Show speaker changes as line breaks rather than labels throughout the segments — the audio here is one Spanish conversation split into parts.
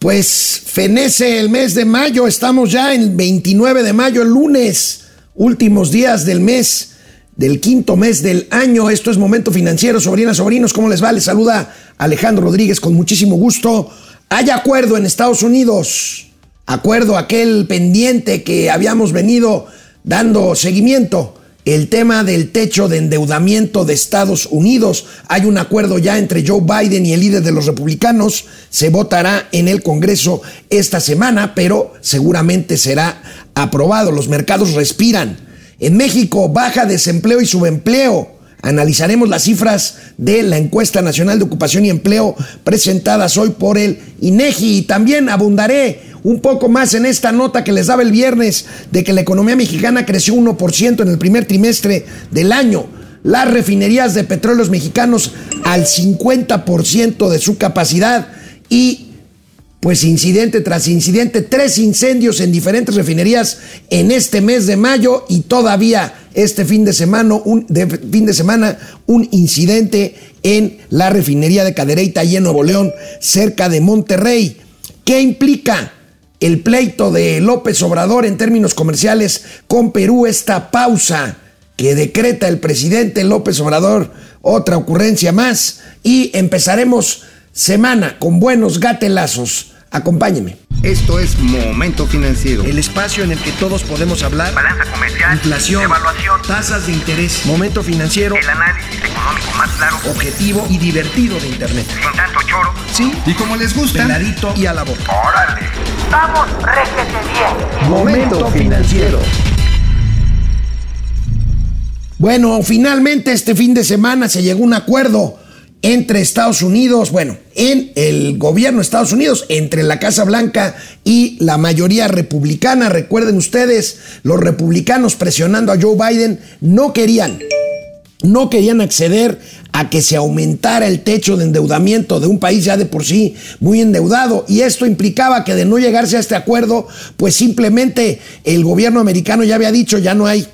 Pues fenece el mes de mayo, estamos ya en 29 de mayo, el lunes, últimos días del mes, del quinto mes del año. Esto es Momento Financiero, sobrinas, sobrinos, ¿cómo les va? Les saluda Alejandro Rodríguez con muchísimo gusto. Hay acuerdo en Estados Unidos, acuerdo aquel pendiente que habíamos venido dando seguimiento el tema del techo de endeudamiento de Estados Unidos. Hay un acuerdo ya entre Joe Biden y el líder de los republicanos. Se votará en el Congreso esta semana, pero seguramente será aprobado. Los mercados respiran. En México baja desempleo y subempleo. Analizaremos las cifras de la encuesta nacional de ocupación y empleo presentadas hoy por el INEGI y también abundaré un poco más en esta nota que les daba el viernes de que la economía mexicana creció 1% en el primer trimestre del año. Las refinerías de petróleos mexicanos al 50% de su capacidad y pues incidente tras incidente, tres incendios en diferentes refinerías en este mes de mayo y todavía este fin de semana un, fin de semana, un incidente en la refinería de Cadereyta y en Nuevo León, cerca de Monterrey. ¿Qué implica? el pleito de López Obrador en términos comerciales con Perú, esta pausa que decreta el presidente López Obrador, otra ocurrencia más, y empezaremos semana con buenos gatelazos. Acompáñeme.
Esto es Momento Financiero.
El espacio en el que todos podemos hablar.
Balanza comercial.
Inflación.
Evaluación.
Tasas de interés. Momento Financiero.
El análisis económico más claro.
Objetivo y divertido de Internet.
Sin tanto choro.
Sí.
Y como les gusta.
Peladito y a la boca.
Órale.
Vamos, réjete bien.
Momento Financiero.
Bueno, finalmente este fin de semana se llegó a un acuerdo entre Estados Unidos, bueno, en el gobierno de Estados Unidos, entre la Casa Blanca y la mayoría republicana. Recuerden ustedes, los republicanos presionando a Joe Biden no querían, no querían acceder a que se aumentara el techo de endeudamiento de un país ya de por sí muy endeudado. Y esto implicaba que de no llegarse a este acuerdo, pues simplemente el gobierno americano ya había dicho, ya no hay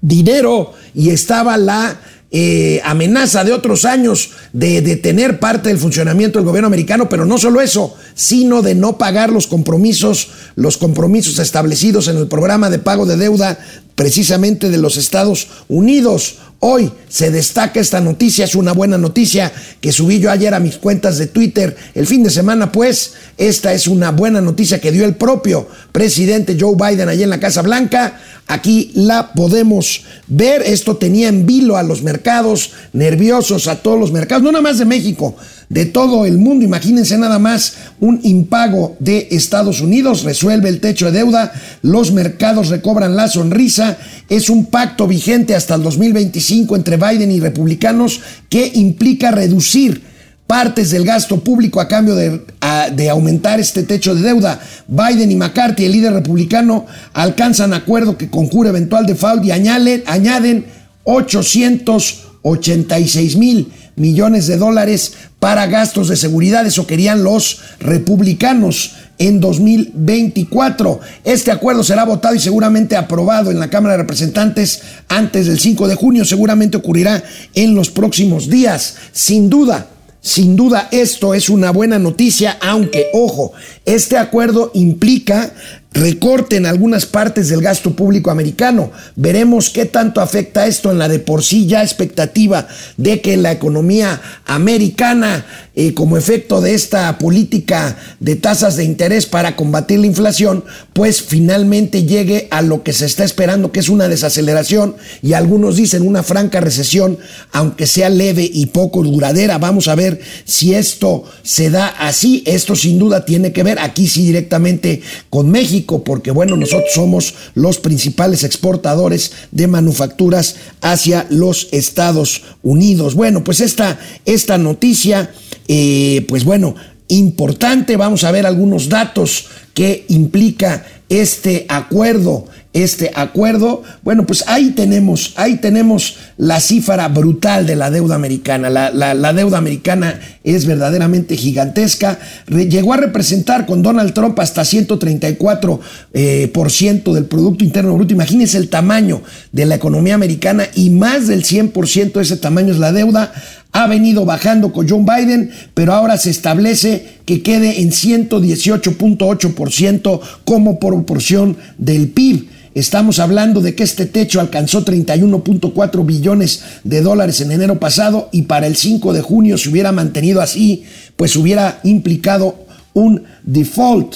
dinero y estaba la eh, amenaza de otros años de detener parte del funcionamiento del gobierno americano, pero no solo eso, sino de no pagar los compromisos, los compromisos establecidos en el programa de pago de deuda precisamente de los Estados Unidos. Hoy se destaca esta noticia, es una buena noticia que subí yo ayer a mis cuentas de Twitter el fin de semana, pues esta es una buena noticia que dio el propio presidente Joe Biden allí en la Casa Blanca. Aquí la podemos ver, esto tenía en vilo a los mercados, nerviosos a todos los mercados, no nada más de México, de todo el mundo. Imagínense nada más un impago de Estados Unidos, resuelve el techo de deuda, los mercados recobran la sonrisa, es un pacto vigente hasta el 2025 entre Biden y republicanos que implica reducir partes del gasto público a cambio de, aumentar este techo de deuda. Biden y McCarthy, el líder republicano, alcanzan acuerdo que conjure eventual default y añaden 800 86 mil millones de dólares para gastos de seguridad. Eso querían los republicanos en 2024. Este acuerdo será votado y seguramente aprobado en la Cámara de Representantes antes del 5 de junio. Seguramente ocurrirá en los próximos días. Sin duda, sin duda esto es una buena noticia, aunque, ojo, este acuerdo implica recorte en algunas partes del gasto público americano. Veremos qué tanto afecta esto en la de por sí ya expectativa de que la economía americana, eh, como efecto de esta política de tasas de interés para combatir la inflación, pues finalmente llegue a lo que se está esperando, que es una desaceleración y algunos dicen una franca recesión, aunque sea leve y poco duradera. Vamos a ver si esto se da así. Esto sin duda tiene que ver aquí sí directamente con México porque bueno, nosotros somos los principales exportadores de manufacturas hacia los Estados Unidos. Bueno, pues esta, esta noticia, eh, pues bueno, importante, vamos a ver algunos datos que implica este acuerdo este acuerdo. Bueno, pues ahí tenemos, ahí tenemos la cifra brutal de la deuda americana. La, deuda americana es verdaderamente gigantesca. llegó a representar con Donald Trump hasta 134% eh, por ciento del Producto Interno Bruto. Imagínense el tamaño de la economía americana y más del 100% de ese tamaño es la deuda. ha venido bajando con John Biden, pero ahora se establece que quede en 118.8% como proporción del PIB. Estamos hablando de que este techo alcanzó 31.4 billones de dólares en enero pasado y para el 5 de junio se hubiera mantenido así, pues hubiera implicado un default.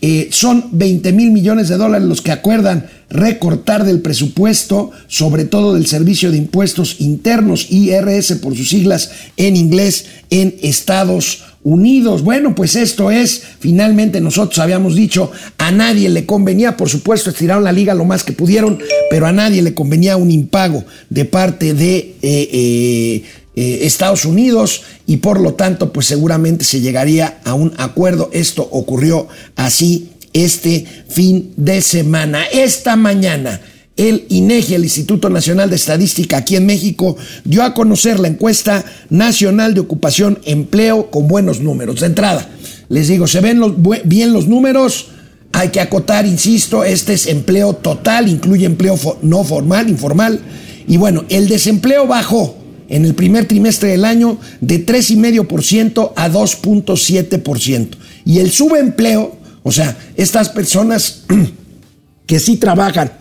Eh, son 20 mil millones de dólares los que acuerdan recortar del presupuesto, sobre todo del Servicio de Impuestos Internos, IRS por sus siglas en inglés, en Estados Unidos. Bueno, pues esto es, finalmente nosotros habíamos dicho, a nadie le convenía, por supuesto, estiraron la liga lo más que pudieron, pero a nadie le convenía un impago de parte de... Eh, eh, eh, Estados Unidos y por lo tanto pues seguramente se llegaría a un acuerdo. Esto ocurrió así este fin de semana. Esta mañana el INEGI, el Instituto Nacional de Estadística aquí en México, dio a conocer la encuesta nacional de ocupación empleo con buenos números. De entrada, les digo, se ven bien los números, hay que acotar, insisto, este es empleo total, incluye empleo no formal, informal, y bueno, el desempleo bajó en el primer trimestre del año de 3,5% a 2,7%. Y el subempleo, o sea, estas personas que sí trabajan,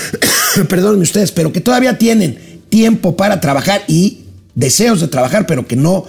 perdónenme ustedes, pero que todavía tienen tiempo para trabajar y deseos de trabajar, pero que no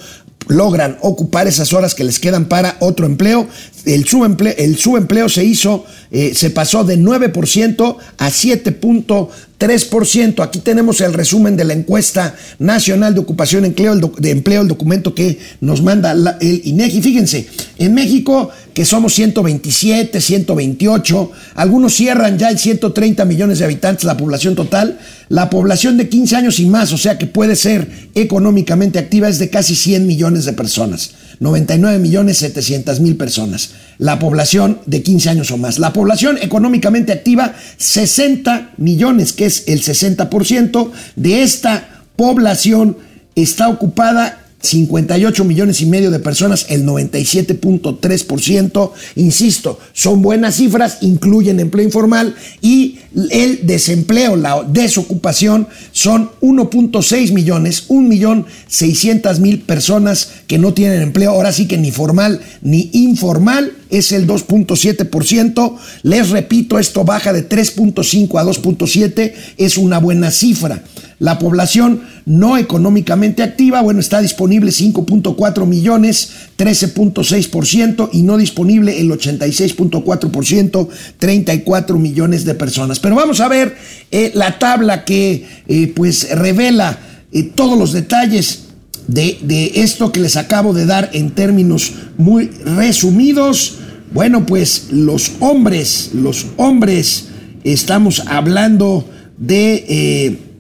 logran ocupar esas horas que les quedan para otro empleo. El subempleo, se hizo, eh, se pasó de 9% a 7.3%. 3%. Aquí tenemos el resumen de la encuesta nacional de ocupación de empleo, el documento que nos manda el INEGI. Fíjense, en México, que somos 127, 128, algunos cierran ya en 130 millones de habitantes la población total. La población de 15 años y más, o sea que puede ser económicamente activa, es de casi 100 millones de personas. 99 millones 700 mil personas. La población de 15 años o más. La población económicamente activa, 60 millones, que es el 60% de esta población está ocupada 58 millones y medio de personas, el 97.3%. Insisto, son buenas cifras, incluyen empleo informal y el desempleo, la desocupación, son 1.6 millones, 1 millón 600 mil personas que no tienen empleo. Ahora sí que ni formal ni informal es el 2.7%. Les repito, esto baja de 3.5 a 2.7, es una buena cifra. La población no económicamente activa, bueno, está disponible 5.4 millones, 13.6% y no disponible el 86.4%, 34 millones de personas. Pero vamos a ver eh, la tabla que eh, pues revela eh, todos los detalles de, de esto que les acabo de dar en términos muy resumidos. Bueno, pues los hombres, los hombres, estamos hablando de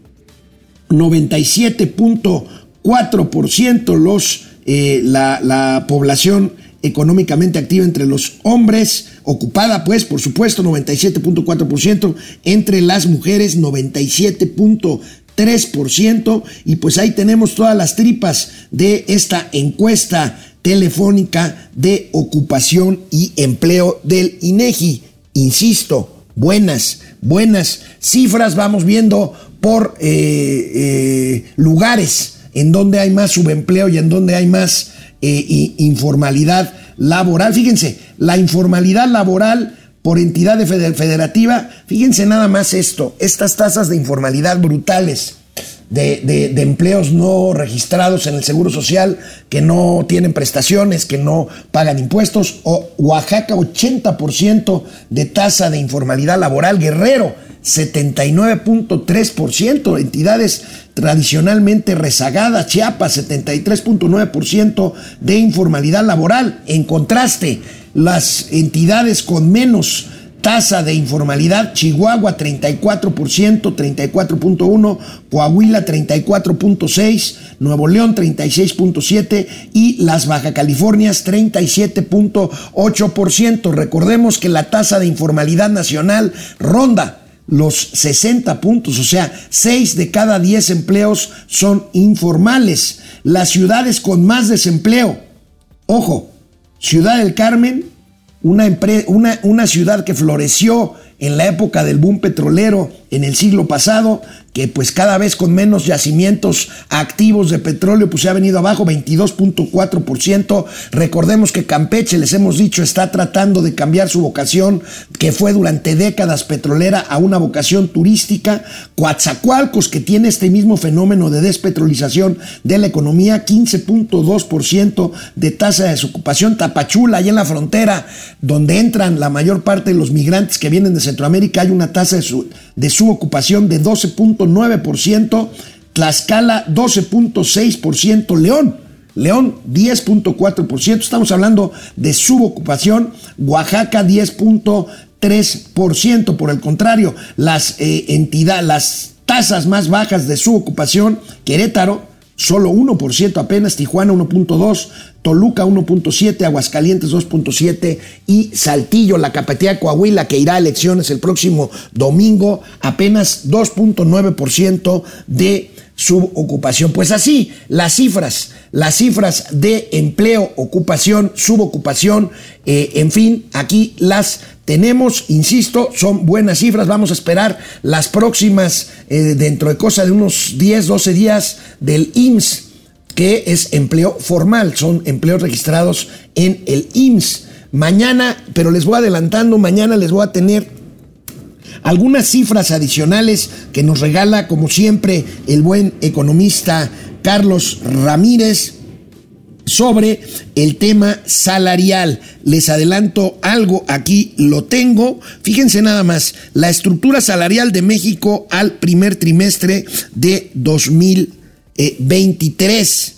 97.4% los eh, la, la población económicamente activa entre los hombres, ocupada pues por supuesto 97.4%, entre las mujeres 97.3% y pues ahí tenemos todas las tripas de esta encuesta telefónica de ocupación y empleo del INEGI. Insisto, buenas, buenas cifras, vamos viendo por eh, eh, lugares en donde hay más subempleo y en donde hay más eh, informalidad laboral. Fíjense, la informalidad laboral por entidad federativa, fíjense nada más esto, estas tasas de informalidad brutales. De, de, empleos no registrados en el Seguro Social, que no tienen prestaciones, que no pagan impuestos, o Oaxaca 80% de tasa de informalidad laboral, Guerrero 79.3%, entidades tradicionalmente rezagadas, Chiapas 73.9% de informalidad laboral. En contraste, las entidades con menos tasa de informalidad, Chihuahua 34%, 34.1%, Coahuila 34.6%, Nuevo León 36.7% y las Baja Californias 37.8%. Recordemos que la tasa de informalidad nacional ronda los 60 puntos, o sea, 6 de cada 10 empleos son informales. Las ciudades con más desempleo, ojo, Ciudad del Carmen, una, una, ciudad que floreció en la época del boom petrolero en el siglo pasado, que pues cada vez con menos yacimientos activos de petróleo pues se ha venido abajo 22.4%. Recordemos que Campeche, les hemos dicho, está tratando de cambiar su vocación que fue durante décadas petrolera a una vocación turística. Coatzacoalcos que tiene este mismo fenómeno de despetrolización de la economía, 15.2% de tasa de desocupación. Tapachula, ahí en la frontera, donde entran la mayor parte de los migrantes que vienen de Centroamérica, hay una tasa de, su, de subocupación de 12.9%, Tlaxcala 12.6%, León. León 10.4%, estamos hablando de subocupación, Oaxaca 10.3%, por el contrario, las eh, entidades, las tasas más bajas de subocupación, Querétaro solo 1% apenas, Tijuana 1.2%, Toluca 1.7, Aguascalientes 2.7 y Saltillo, la capital de Coahuila, que irá a elecciones el próximo domingo, apenas 2.9% de subocupación. Pues así, las cifras, las cifras de empleo, ocupación, subocupación, eh, en fin, aquí las tenemos, insisto, son buenas cifras. Vamos a esperar las próximas, eh, dentro de cosa de unos 10, 12 días del IMSS que es empleo formal, son empleos registrados en el IMSS. Mañana, pero les voy adelantando, mañana les voy a tener algunas cifras adicionales que nos regala, como siempre, el buen economista Carlos Ramírez sobre el tema salarial. Les adelanto algo, aquí lo tengo. Fíjense nada más, la estructura salarial de México al primer trimestre de 2020 23.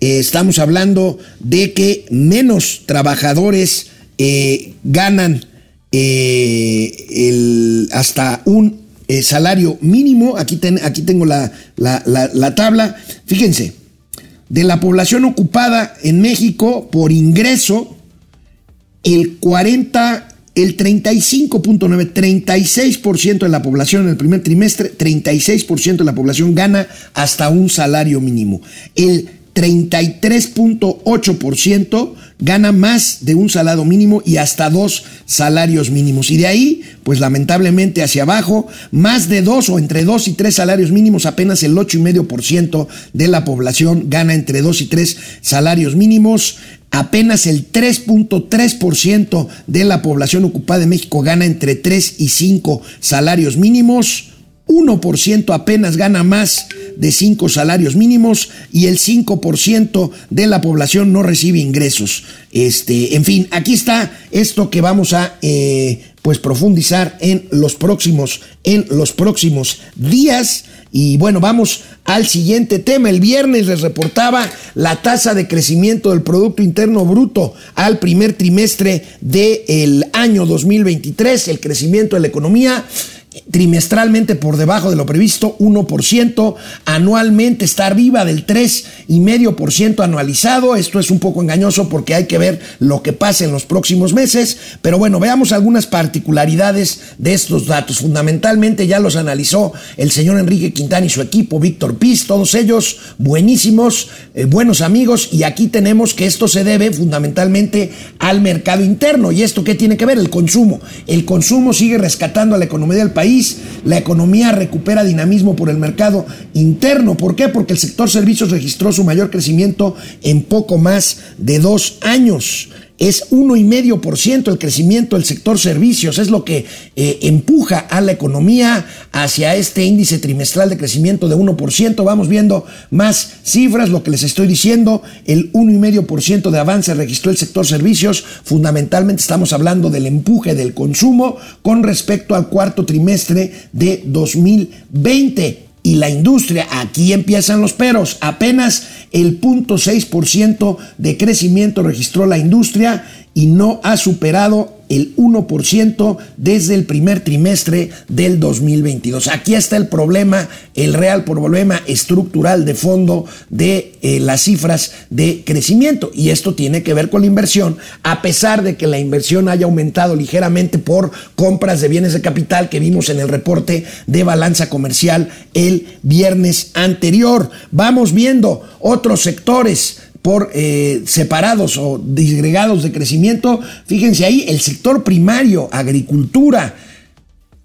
Eh, estamos hablando de que menos trabajadores eh, ganan eh, hasta un salario mínimo. Aquí, aquí tengo la, la tabla. Fíjense, de la población ocupada en México por ingreso, el 40 el 35.9, 36% de la población en el primer trimestre, 36% de la población gana hasta un salario mínimo. El 33.8% gana más de un salario mínimo y hasta dos salarios mínimos. Y de ahí, pues lamentablemente hacia abajo, más de dos o entre dos y tres salarios mínimos, apenas el 8,5% de la población gana entre dos y tres salarios mínimos. Apenas el 3.3% de la población ocupada de México gana entre 3 y 5 salarios mínimos. 1% apenas gana más de 5 salarios mínimos y el 5% de la población no recibe ingresos. Este, en fin, aquí está esto que vamos a eh, pues profundizar en los próximos en los próximos días y bueno, vamos al siguiente tema. El viernes les reportaba la tasa de crecimiento del Producto Interno Bruto al primer trimestre del año 2023, el crecimiento de la economía trimestralmente por debajo de lo previsto, 1%, anualmente está arriba del 3,5% anualizado. Esto es un poco engañoso porque hay que ver lo que pasa en los próximos meses, pero bueno, veamos algunas particularidades de estos datos. Fundamentalmente ya los analizó el señor Enrique Quintana y su equipo, Víctor Piz, todos ellos buenísimos, eh, buenos amigos, y aquí tenemos que esto se debe fundamentalmente al mercado interno. ¿Y esto qué tiene que ver? El consumo. El consumo sigue rescatando a la economía del país la economía recupera dinamismo por el mercado interno. ¿Por qué? Porque el sector servicios registró su mayor crecimiento en poco más de dos años es 1,5% el crecimiento del sector servicios, es lo que eh, empuja a la economía hacia este índice trimestral de crecimiento de 1%. Vamos viendo más cifras, lo que les estoy diciendo, el 1,5% de avance registró el sector servicios, fundamentalmente estamos hablando del empuje del consumo con respecto al cuarto trimestre de 2020 y la industria, aquí empiezan los peros, apenas el 0.6% de crecimiento registró la industria y no ha superado el 1% desde el primer trimestre del 2022. Aquí está el problema, el real problema estructural de fondo de eh, las cifras de crecimiento. Y esto tiene que ver con la inversión, a pesar de que la inversión haya aumentado ligeramente por compras de bienes de capital que vimos en el reporte de balanza comercial el viernes anterior. Vamos viendo otros sectores por eh, separados o disgregados de crecimiento. Fíjense ahí, el sector primario, agricultura,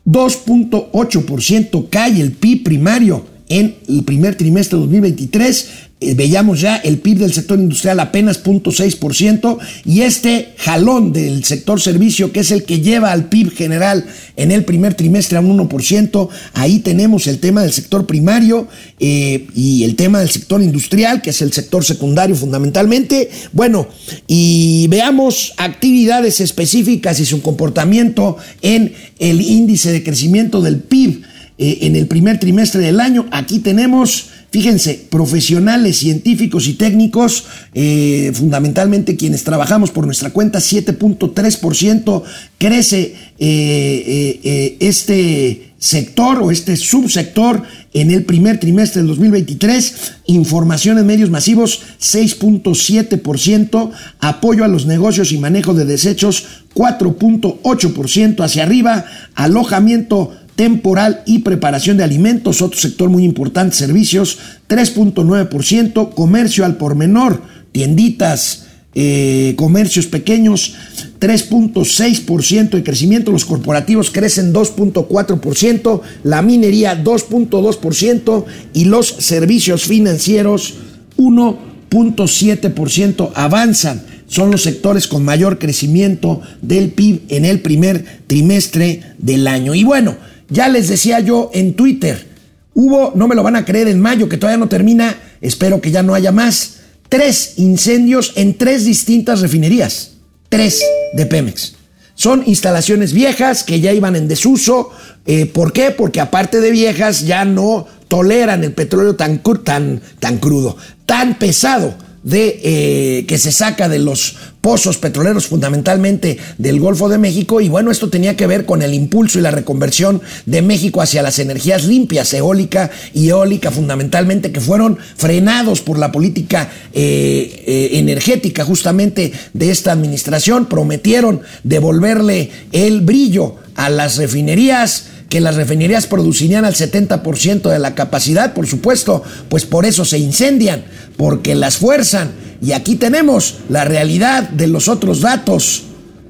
2.8% cae el PIB primario en el primer trimestre de 2023 eh, veíamos ya el PIB del sector industrial apenas 0.6% y este jalón del sector servicio, que es el que lleva al PIB general en el primer trimestre a un 1%, ahí tenemos el tema del sector primario eh, y el tema del sector industrial, que es el sector secundario fundamentalmente. Bueno, y veamos actividades específicas y su comportamiento en el índice de crecimiento del PIB eh, en el primer trimestre del año. Aquí tenemos Fíjense, profesionales, científicos y técnicos, eh, fundamentalmente quienes trabajamos por nuestra cuenta, 7.3% crece eh, eh, este sector o este subsector en el primer trimestre del 2023. Información en medios masivos, 6.7%. Apoyo a los negocios y manejo de desechos, 4.8% hacia arriba. Alojamiento temporal y preparación de alimentos, otro sector muy importante, servicios, 3.9%, comercio al por menor, tienditas, eh, comercios pequeños, 3.6% de crecimiento, los corporativos crecen 2.4%, la minería 2.2% y los servicios financieros 1.7% avanzan. Son los sectores con mayor crecimiento del PIB en el primer trimestre del año. Y bueno, ya les decía yo en Twitter, hubo, no me lo van a creer, en mayo, que todavía no termina, espero que ya no haya más, tres incendios en tres distintas refinerías, tres de Pemex. Son instalaciones viejas que ya iban en desuso. Eh, ¿Por qué? Porque aparte de viejas ya no toleran el petróleo tan, crudo, tan pesado de, eh, que se saca de los pozos petroleros fundamentalmente del Golfo de México. Y bueno, esto tenía que ver con el impulso y la reconversión de México hacia las energías limpias, eólica y eólica fundamentalmente, que fueron frenados por la política eh, eh, energética justamente de esta administración, prometieron devolverle el brillo a las refinerías, que las refinerías producirían al 70% de la capacidad, por supuesto, pues por eso se incendian, porque las fuerzan. Y aquí tenemos la realidad de los otros datos,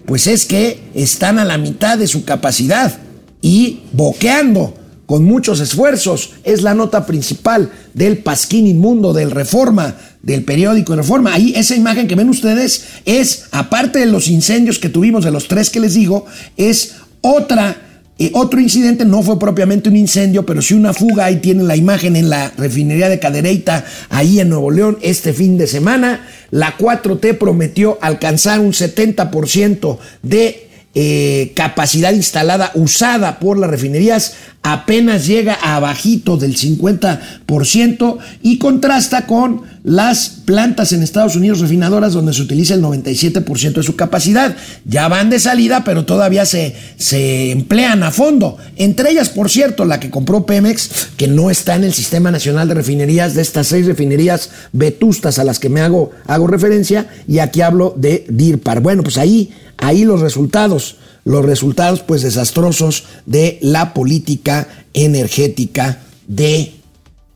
pues es que están a la mitad de su capacidad y boqueando con muchos esfuerzos. Es la nota principal del pasquín inmundo del Reforma, del periódico Reforma. Ahí esa imagen que ven ustedes es, aparte de los incendios que tuvimos, de los tres que les digo, es otra otro incidente no fue propiamente un incendio, pero sí una fuga. Ahí tienen la imagen en la refinería de Cadereyta, ahí en Nuevo León, este fin de semana. La 4T prometió alcanzar un 70% de eh, capacidad instalada usada por las refinerías apenas llega a bajito del 50% y contrasta con las plantas en Estados Unidos refinadoras donde se utiliza el 97% de su capacidad. Ya van de salida, pero todavía se, se emplean a fondo. Entre ellas, por cierto, la que compró Pemex, que no está en el Sistema Nacional de Refinerías, de estas seis refinerías vetustas a las que me hago, hago referencia, y aquí hablo de DIRPAR. Bueno, pues ahí Ahí los resultados, los resultados pues desastrosos de la política energética de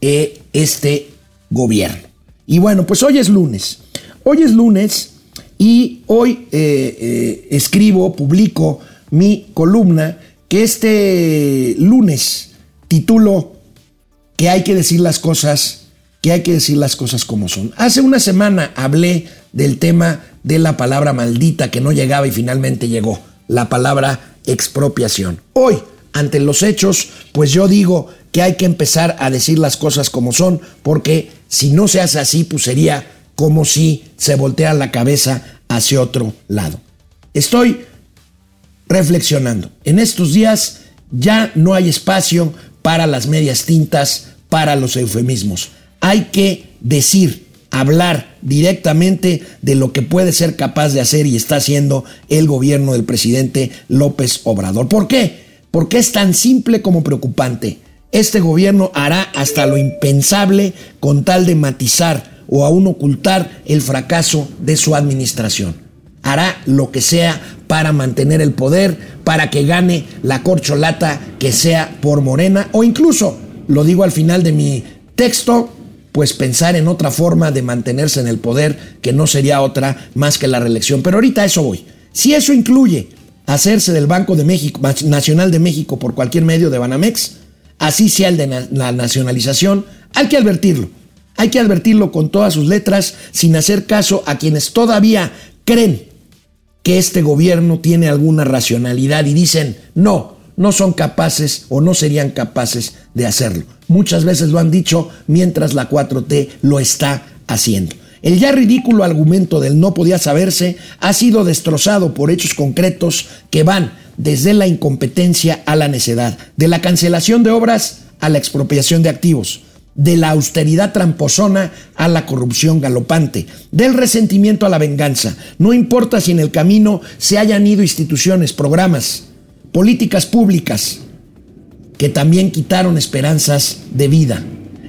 eh, este gobierno. Y bueno, pues hoy es lunes. Hoy es lunes y hoy eh, eh, escribo, publico mi columna que este lunes titulo que hay que decir las cosas, que hay que decir las cosas como son. Hace una semana hablé del tema de la palabra maldita que no llegaba y finalmente llegó, la palabra expropiación. Hoy, ante los hechos, pues yo digo que hay que empezar a decir las cosas como son, porque si no se hace así, pues sería como si se volteara la cabeza hacia otro lado. Estoy reflexionando. En estos días ya no hay espacio para las medias tintas, para los eufemismos. Hay que decir hablar directamente de lo que puede ser capaz de hacer y está haciendo el gobierno del presidente López Obrador. ¿Por qué? Porque es tan simple como preocupante. Este gobierno hará hasta lo impensable con tal de matizar o aún ocultar el fracaso de su administración. Hará lo que sea para mantener el poder, para que gane la corcholata que sea por Morena o incluso, lo digo al final de mi texto, pues pensar en otra forma de mantenerse en el poder que no sería otra más que la reelección. Pero ahorita a eso voy. Si eso incluye hacerse del Banco de México, Nacional de México por cualquier medio de Banamex, así sea el de la nacionalización, hay que advertirlo. Hay que advertirlo con todas sus letras, sin hacer caso a quienes todavía creen que este gobierno tiene alguna racionalidad y dicen, no, no son capaces o no serían capaces de hacerlo. Muchas veces lo han dicho mientras la 4T lo está haciendo. El ya ridículo argumento del no podía saberse ha sido destrozado por hechos concretos que van desde la incompetencia a la necedad, de la cancelación de obras a la expropiación de activos, de la austeridad tramposona a la corrupción galopante, del resentimiento a la venganza. No importa si en el camino se hayan ido instituciones, programas, políticas públicas que también quitaron esperanzas de vida.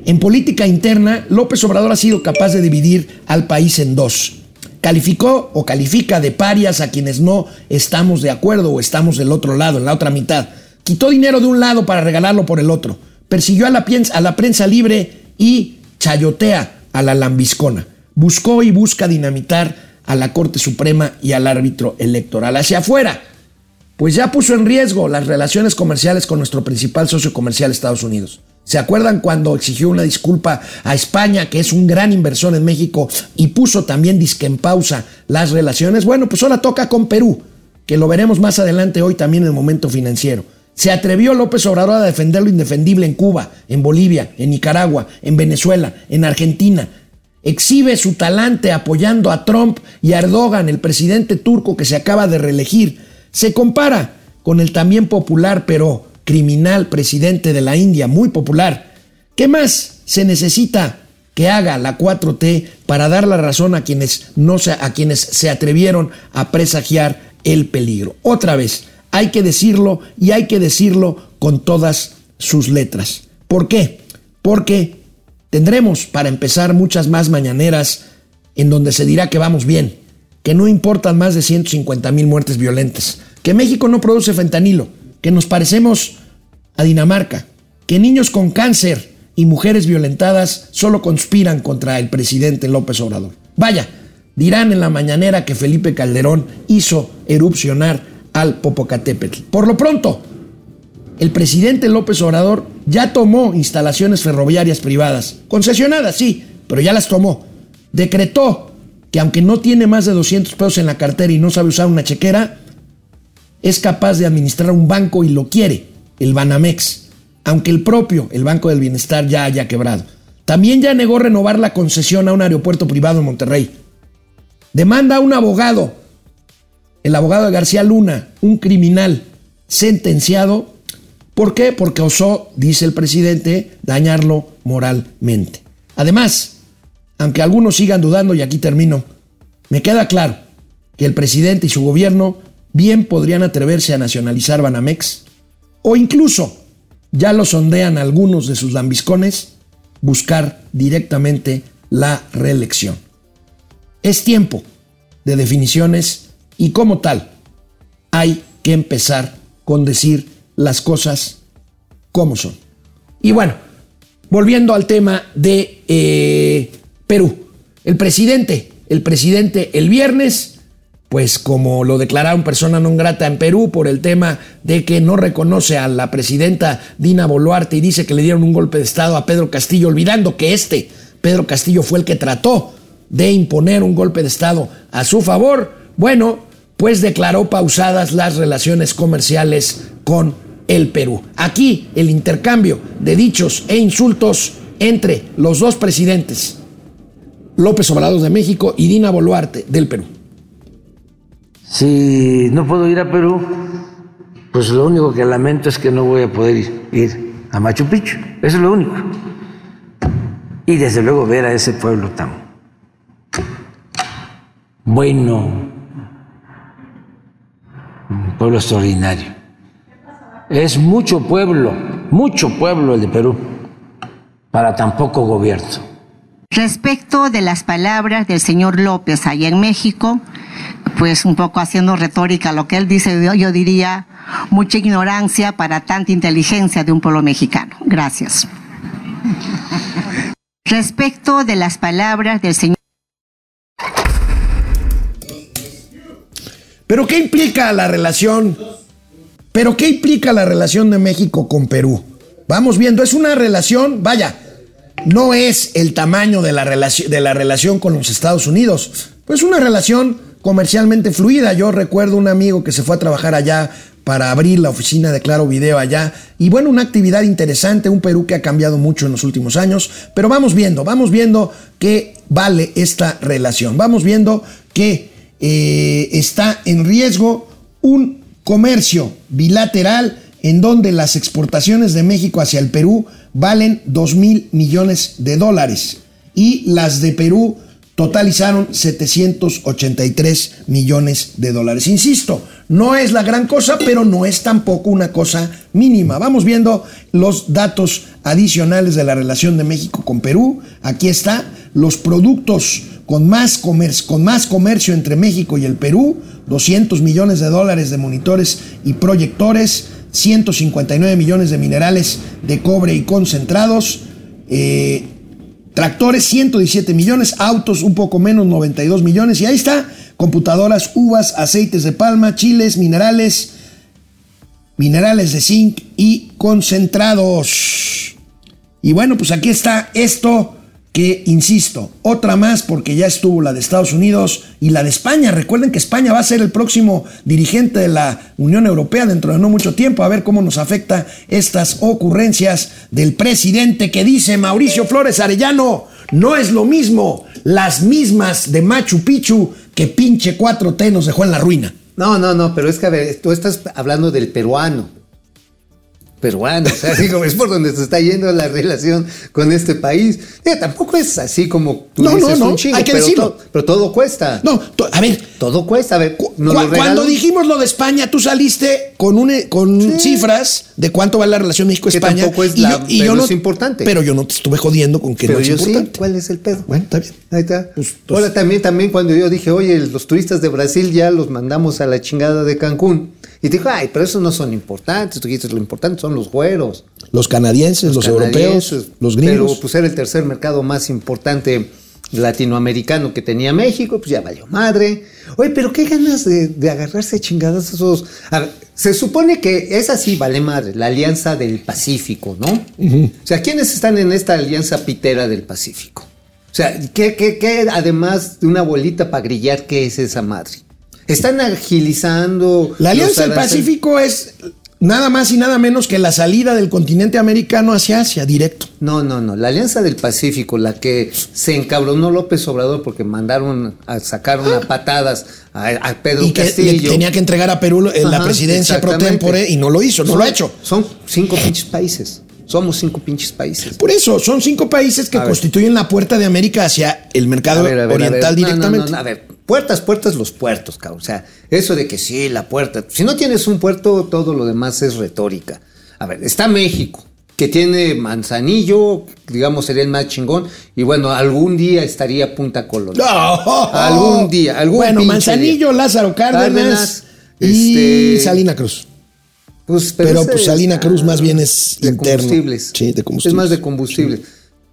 En política interna, López Obrador ha sido capaz de dividir al país en dos. Calificó o califica de parias a quienes no estamos de acuerdo o estamos del otro lado, en la otra mitad. Quitó dinero de un lado para regalarlo por el otro. Persiguió a la, prensa libre y chayotea a la lambiscona. Buscó y busca dinamitar a la Corte Suprema y al árbitro electoral. Hacia afuera, pues ya puso en riesgo las relaciones comerciales con nuestro principal socio comercial Estados Unidos. ¿Se acuerdan cuando exigió una disculpa a España, que es un gran inversor en México, y puso también disque en pausa las relaciones? Bueno, pues ahora toca con Perú, que lo veremos más adelante hoy también en el momento financiero. Se atrevió López Obrador a defender lo indefendible en Cuba, en Bolivia, en Nicaragua, en Venezuela, en Argentina. Exhibe su talante apoyando a Trump y a Erdogan, el presidente turco que se acaba de reelegir se compara con el también popular pero criminal presidente de la India, muy popular. ¿Qué más se necesita que haga la 4T para dar la razón a quienes, no se, a quienes se atrevieron a presagiar el peligro? Otra vez, hay que decirlo y hay que decirlo con todas sus letras. ¿Por qué? Porque tendremos para empezar muchas más mañaneras en donde se dirá que vamos bien, que no importan más de 150 mil muertes violentas, que México no produce fentanilo, que nos parecemos a Dinamarca, que niños con cáncer y mujeres violentadas solo conspiran contra el presidente López Obrador. Vaya, dirán en la mañanera que Felipe Calderón hizo erupcionar al Popocatépetl. Por lo pronto, el presidente López Obrador ya tomó instalaciones ferroviarias privadas, concesionadas, sí, pero ya las tomó. Decretó que aunque no tiene más de 200 pesos en la cartera y no sabe usar una chequera, es capaz de administrar un banco y lo quiere, el Banamex, aunque el propio, el Banco del Bienestar, ya haya quebrado. También ya negó renovar la concesión a un aeropuerto privado en Monterrey. Demanda a un abogado, el abogado de García Luna, un criminal sentenciado. ¿Por qué? Porque osó, dice el presidente, dañarlo moralmente. Además, aunque algunos sigan dudando, y aquí termino, me queda claro que el presidente y su gobierno bien podrían atreverse a nacionalizar Banamex, o incluso, ya lo sondean algunos de sus lambiscones, buscar directamente la reelección. Es tiempo de definiciones y como tal, hay que empezar con decir las cosas como son. Y bueno, volviendo al tema de eh, Perú. El presidente, el presidente el viernes, pues como lo declararon persona non grata en Perú por el tema de que no reconoce a la presidenta Dina Boluarte y dice que le dieron un golpe de Estado a Pedro Castillo, olvidando que este, Pedro Castillo, fue el que trató de imponer un golpe de Estado a su favor, bueno, pues declaró pausadas las relaciones comerciales con el Perú. Aquí el intercambio de dichos e insultos entre los dos presidentes López Obrador de México y Dina Boluarte del Perú.
Si no puedo ir a Perú, pues lo único que lamento es que no voy a poder ir, a Machu Picchu. Eso es lo único. Y desde luego ver a ese pueblo tan bueno, un pueblo extraordinario. Es mucho pueblo, mucho pueblo el de Perú, para tan poco gobierno.
Respecto de las palabras del señor López allá en México, pues un poco haciendo retórica lo que él dice, yo, diría mucha ignorancia para tanta inteligencia de un pueblo mexicano. Gracias. Respecto de las palabras del señor
Pero ¿qué implica la relación? Pero ¿qué implica la relación de México con Perú? Vamos viendo, es una relación, vaya, no es el tamaño de la, de la relación con los Estados Unidos, pues una relación comercialmente fluida. Yo recuerdo un amigo que se fue a trabajar allá para abrir la oficina de Claro Video allá. Y bueno, una actividad interesante, un Perú que ha cambiado mucho en los últimos años. Pero vamos viendo, vamos viendo qué vale esta relación. Vamos viendo que eh, está en riesgo un comercio bilateral en donde las exportaciones de México hacia el Perú valen 2 mil millones de dólares y las de Perú totalizaron 783 millones de dólares. Insisto, no es la gran cosa, pero no es tampoco una cosa mínima. Vamos viendo los datos adicionales de la relación de México con Perú. Aquí está, los productos con más, con más comercio entre México y el Perú, 200 millones de dólares de monitores y proyectores, 159 millones de minerales de cobre y concentrados, eh, tractores 117 millones, autos un poco menos 92 millones y ahí está, computadoras, uvas, aceites de palma, chiles, minerales, minerales de zinc y concentrados. Y bueno, pues aquí está esto que, insisto, otra más porque ya estuvo la de Estados Unidos y la de España. Recuerden que España va a ser el próximo dirigente de la Unión Europea dentro de no mucho tiempo. A ver cómo nos afecta estas ocurrencias del presidente que dice Mauricio Flores Arellano. No es lo mismo las mismas de Machu Picchu que pinche 4T nos dejó en la ruina.
No, no, no, pero es que a ver, tú estás hablando del peruano. Peruano, o sea, digo, es por donde se está yendo la relación con este país. Tampoco es así como tú
No, no,
dices
no,
un chingo,
hay que
pero,
decirlo.
to- pero todo cuesta.
No, to- a ver,
Todo cuesta, a ver,
Cu- cuando dijimos lo de España, tú saliste con, un, con cifras de cuánto vale la relación México-España.
Tampoco es
y
la-
yo- y
pero
yo no,
es importante.
Pero yo no te estuve jodiendo con que
pero
no es
yo sí,
importante.
¿cuál es el pedo?
Bueno, está bien.
Ahí está.
Pues, pues-
Ahora también, también cuando yo dije, oye, los turistas de Brasil ya los mandamos a la chingada de Cancún. Y te dijo, ay, pero esos no son importantes. Tú dijiste, lo importante son los güeros.
Los canadienses, los, europeos,
canadienses,
los gringos.
Pero pues era el tercer mercado más importante latinoamericano que tenía México, pues ya valió madre. Oye, pero qué ganas de, de agarrarse a chingadas esos. A ver, se supone que es así, vale madre, la alianza del Pacífico, ¿no? O sea, ¿quiénes están en esta alianza pitera del Pacífico? O sea, ¿qué, qué, qué, además de una bolita para grillar, qué es esa madre? Están agilizando.
la Alianza del Pacífico es nada más y nada menos que la salida del continente americano hacia Asia, directo.
No, no, no. La Alianza del Pacífico, la que se encabronó López Obrador porque mandaron a sacar unas patadas a, a Pedro
y que le
Castillo.
tenía que entregar a Perú eh, la
Ajá,
presidencia pro tempore y no lo hizo, no
Son-
lo ha hecho.
Son cinco pinches países. Somos cinco pinches países.
Por eso, son cinco países que
A ver.
constituyen la puerta de América hacia el mercado
A ver, a ver, a
oriental
ver. No, no,
directamente.
no, a ver, puertas, puertas, los puertos, cabrón. O sea, eso de que sí, la puerta. Si no tienes un puerto, todo lo demás es retórica. A ver, está México, que tiene Manzanillo, digamos, sería el más chingón. Y bueno, algún día estaría Punta Colón.
No.
Algún día, algún
Bueno, Manzanillo,
día.
Lázaro Cárdenas,
Cárdenas,
y
este-
Salina Cruz.
Pues,
Pero,
ese
pues, Salina Cruz más bien es
de
interno.
combustibles.
Sí, de combustibles.
Es más de combustibles.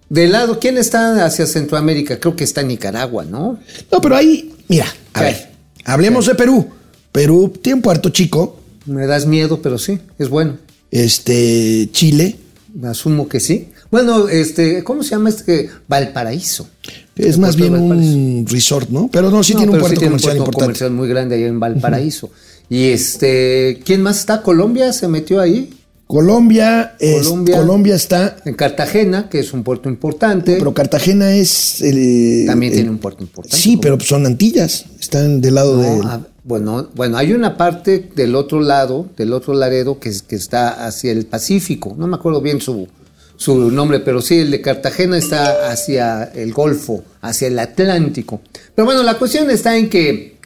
De lado, ¿quién está hacia Centroamérica? Creo que está Nicaragua, ¿no?
No, pero ahí, mira, a ver, hablemos de Perú. Perú tiene un puerto chico,
Me das miedo, pero sí, es bueno.
este, Chile,
Asumo que sí. Bueno, este, ¿cómo se llama este? Valparaíso.
es más
puerto
bien un resort, ¿no? Pero no, sí
No,
tiene un puerto
tiene
comercial
puerto
importante.
comercial muy grande allá en Valparaíso. Y este, ¿quién más está? ¿Colombia se metió ahí?
Colombia, es-
Colombia.
Colombia está,
En Cartagena, que es un puerto importante.
pero Cartagena es... eh,
También
eh,
tiene un puerto importante.
Sí, pero son Antillas, están del lado
No,
de...
bueno, bueno, hay una parte del otro lado, del otro Laredo, que, que está hacia el Pacífico. No me acuerdo bien su, su nombre, pero sí, el de Cartagena está hacia el Golfo, hacia el Atlántico. Pero bueno, la cuestión está en que,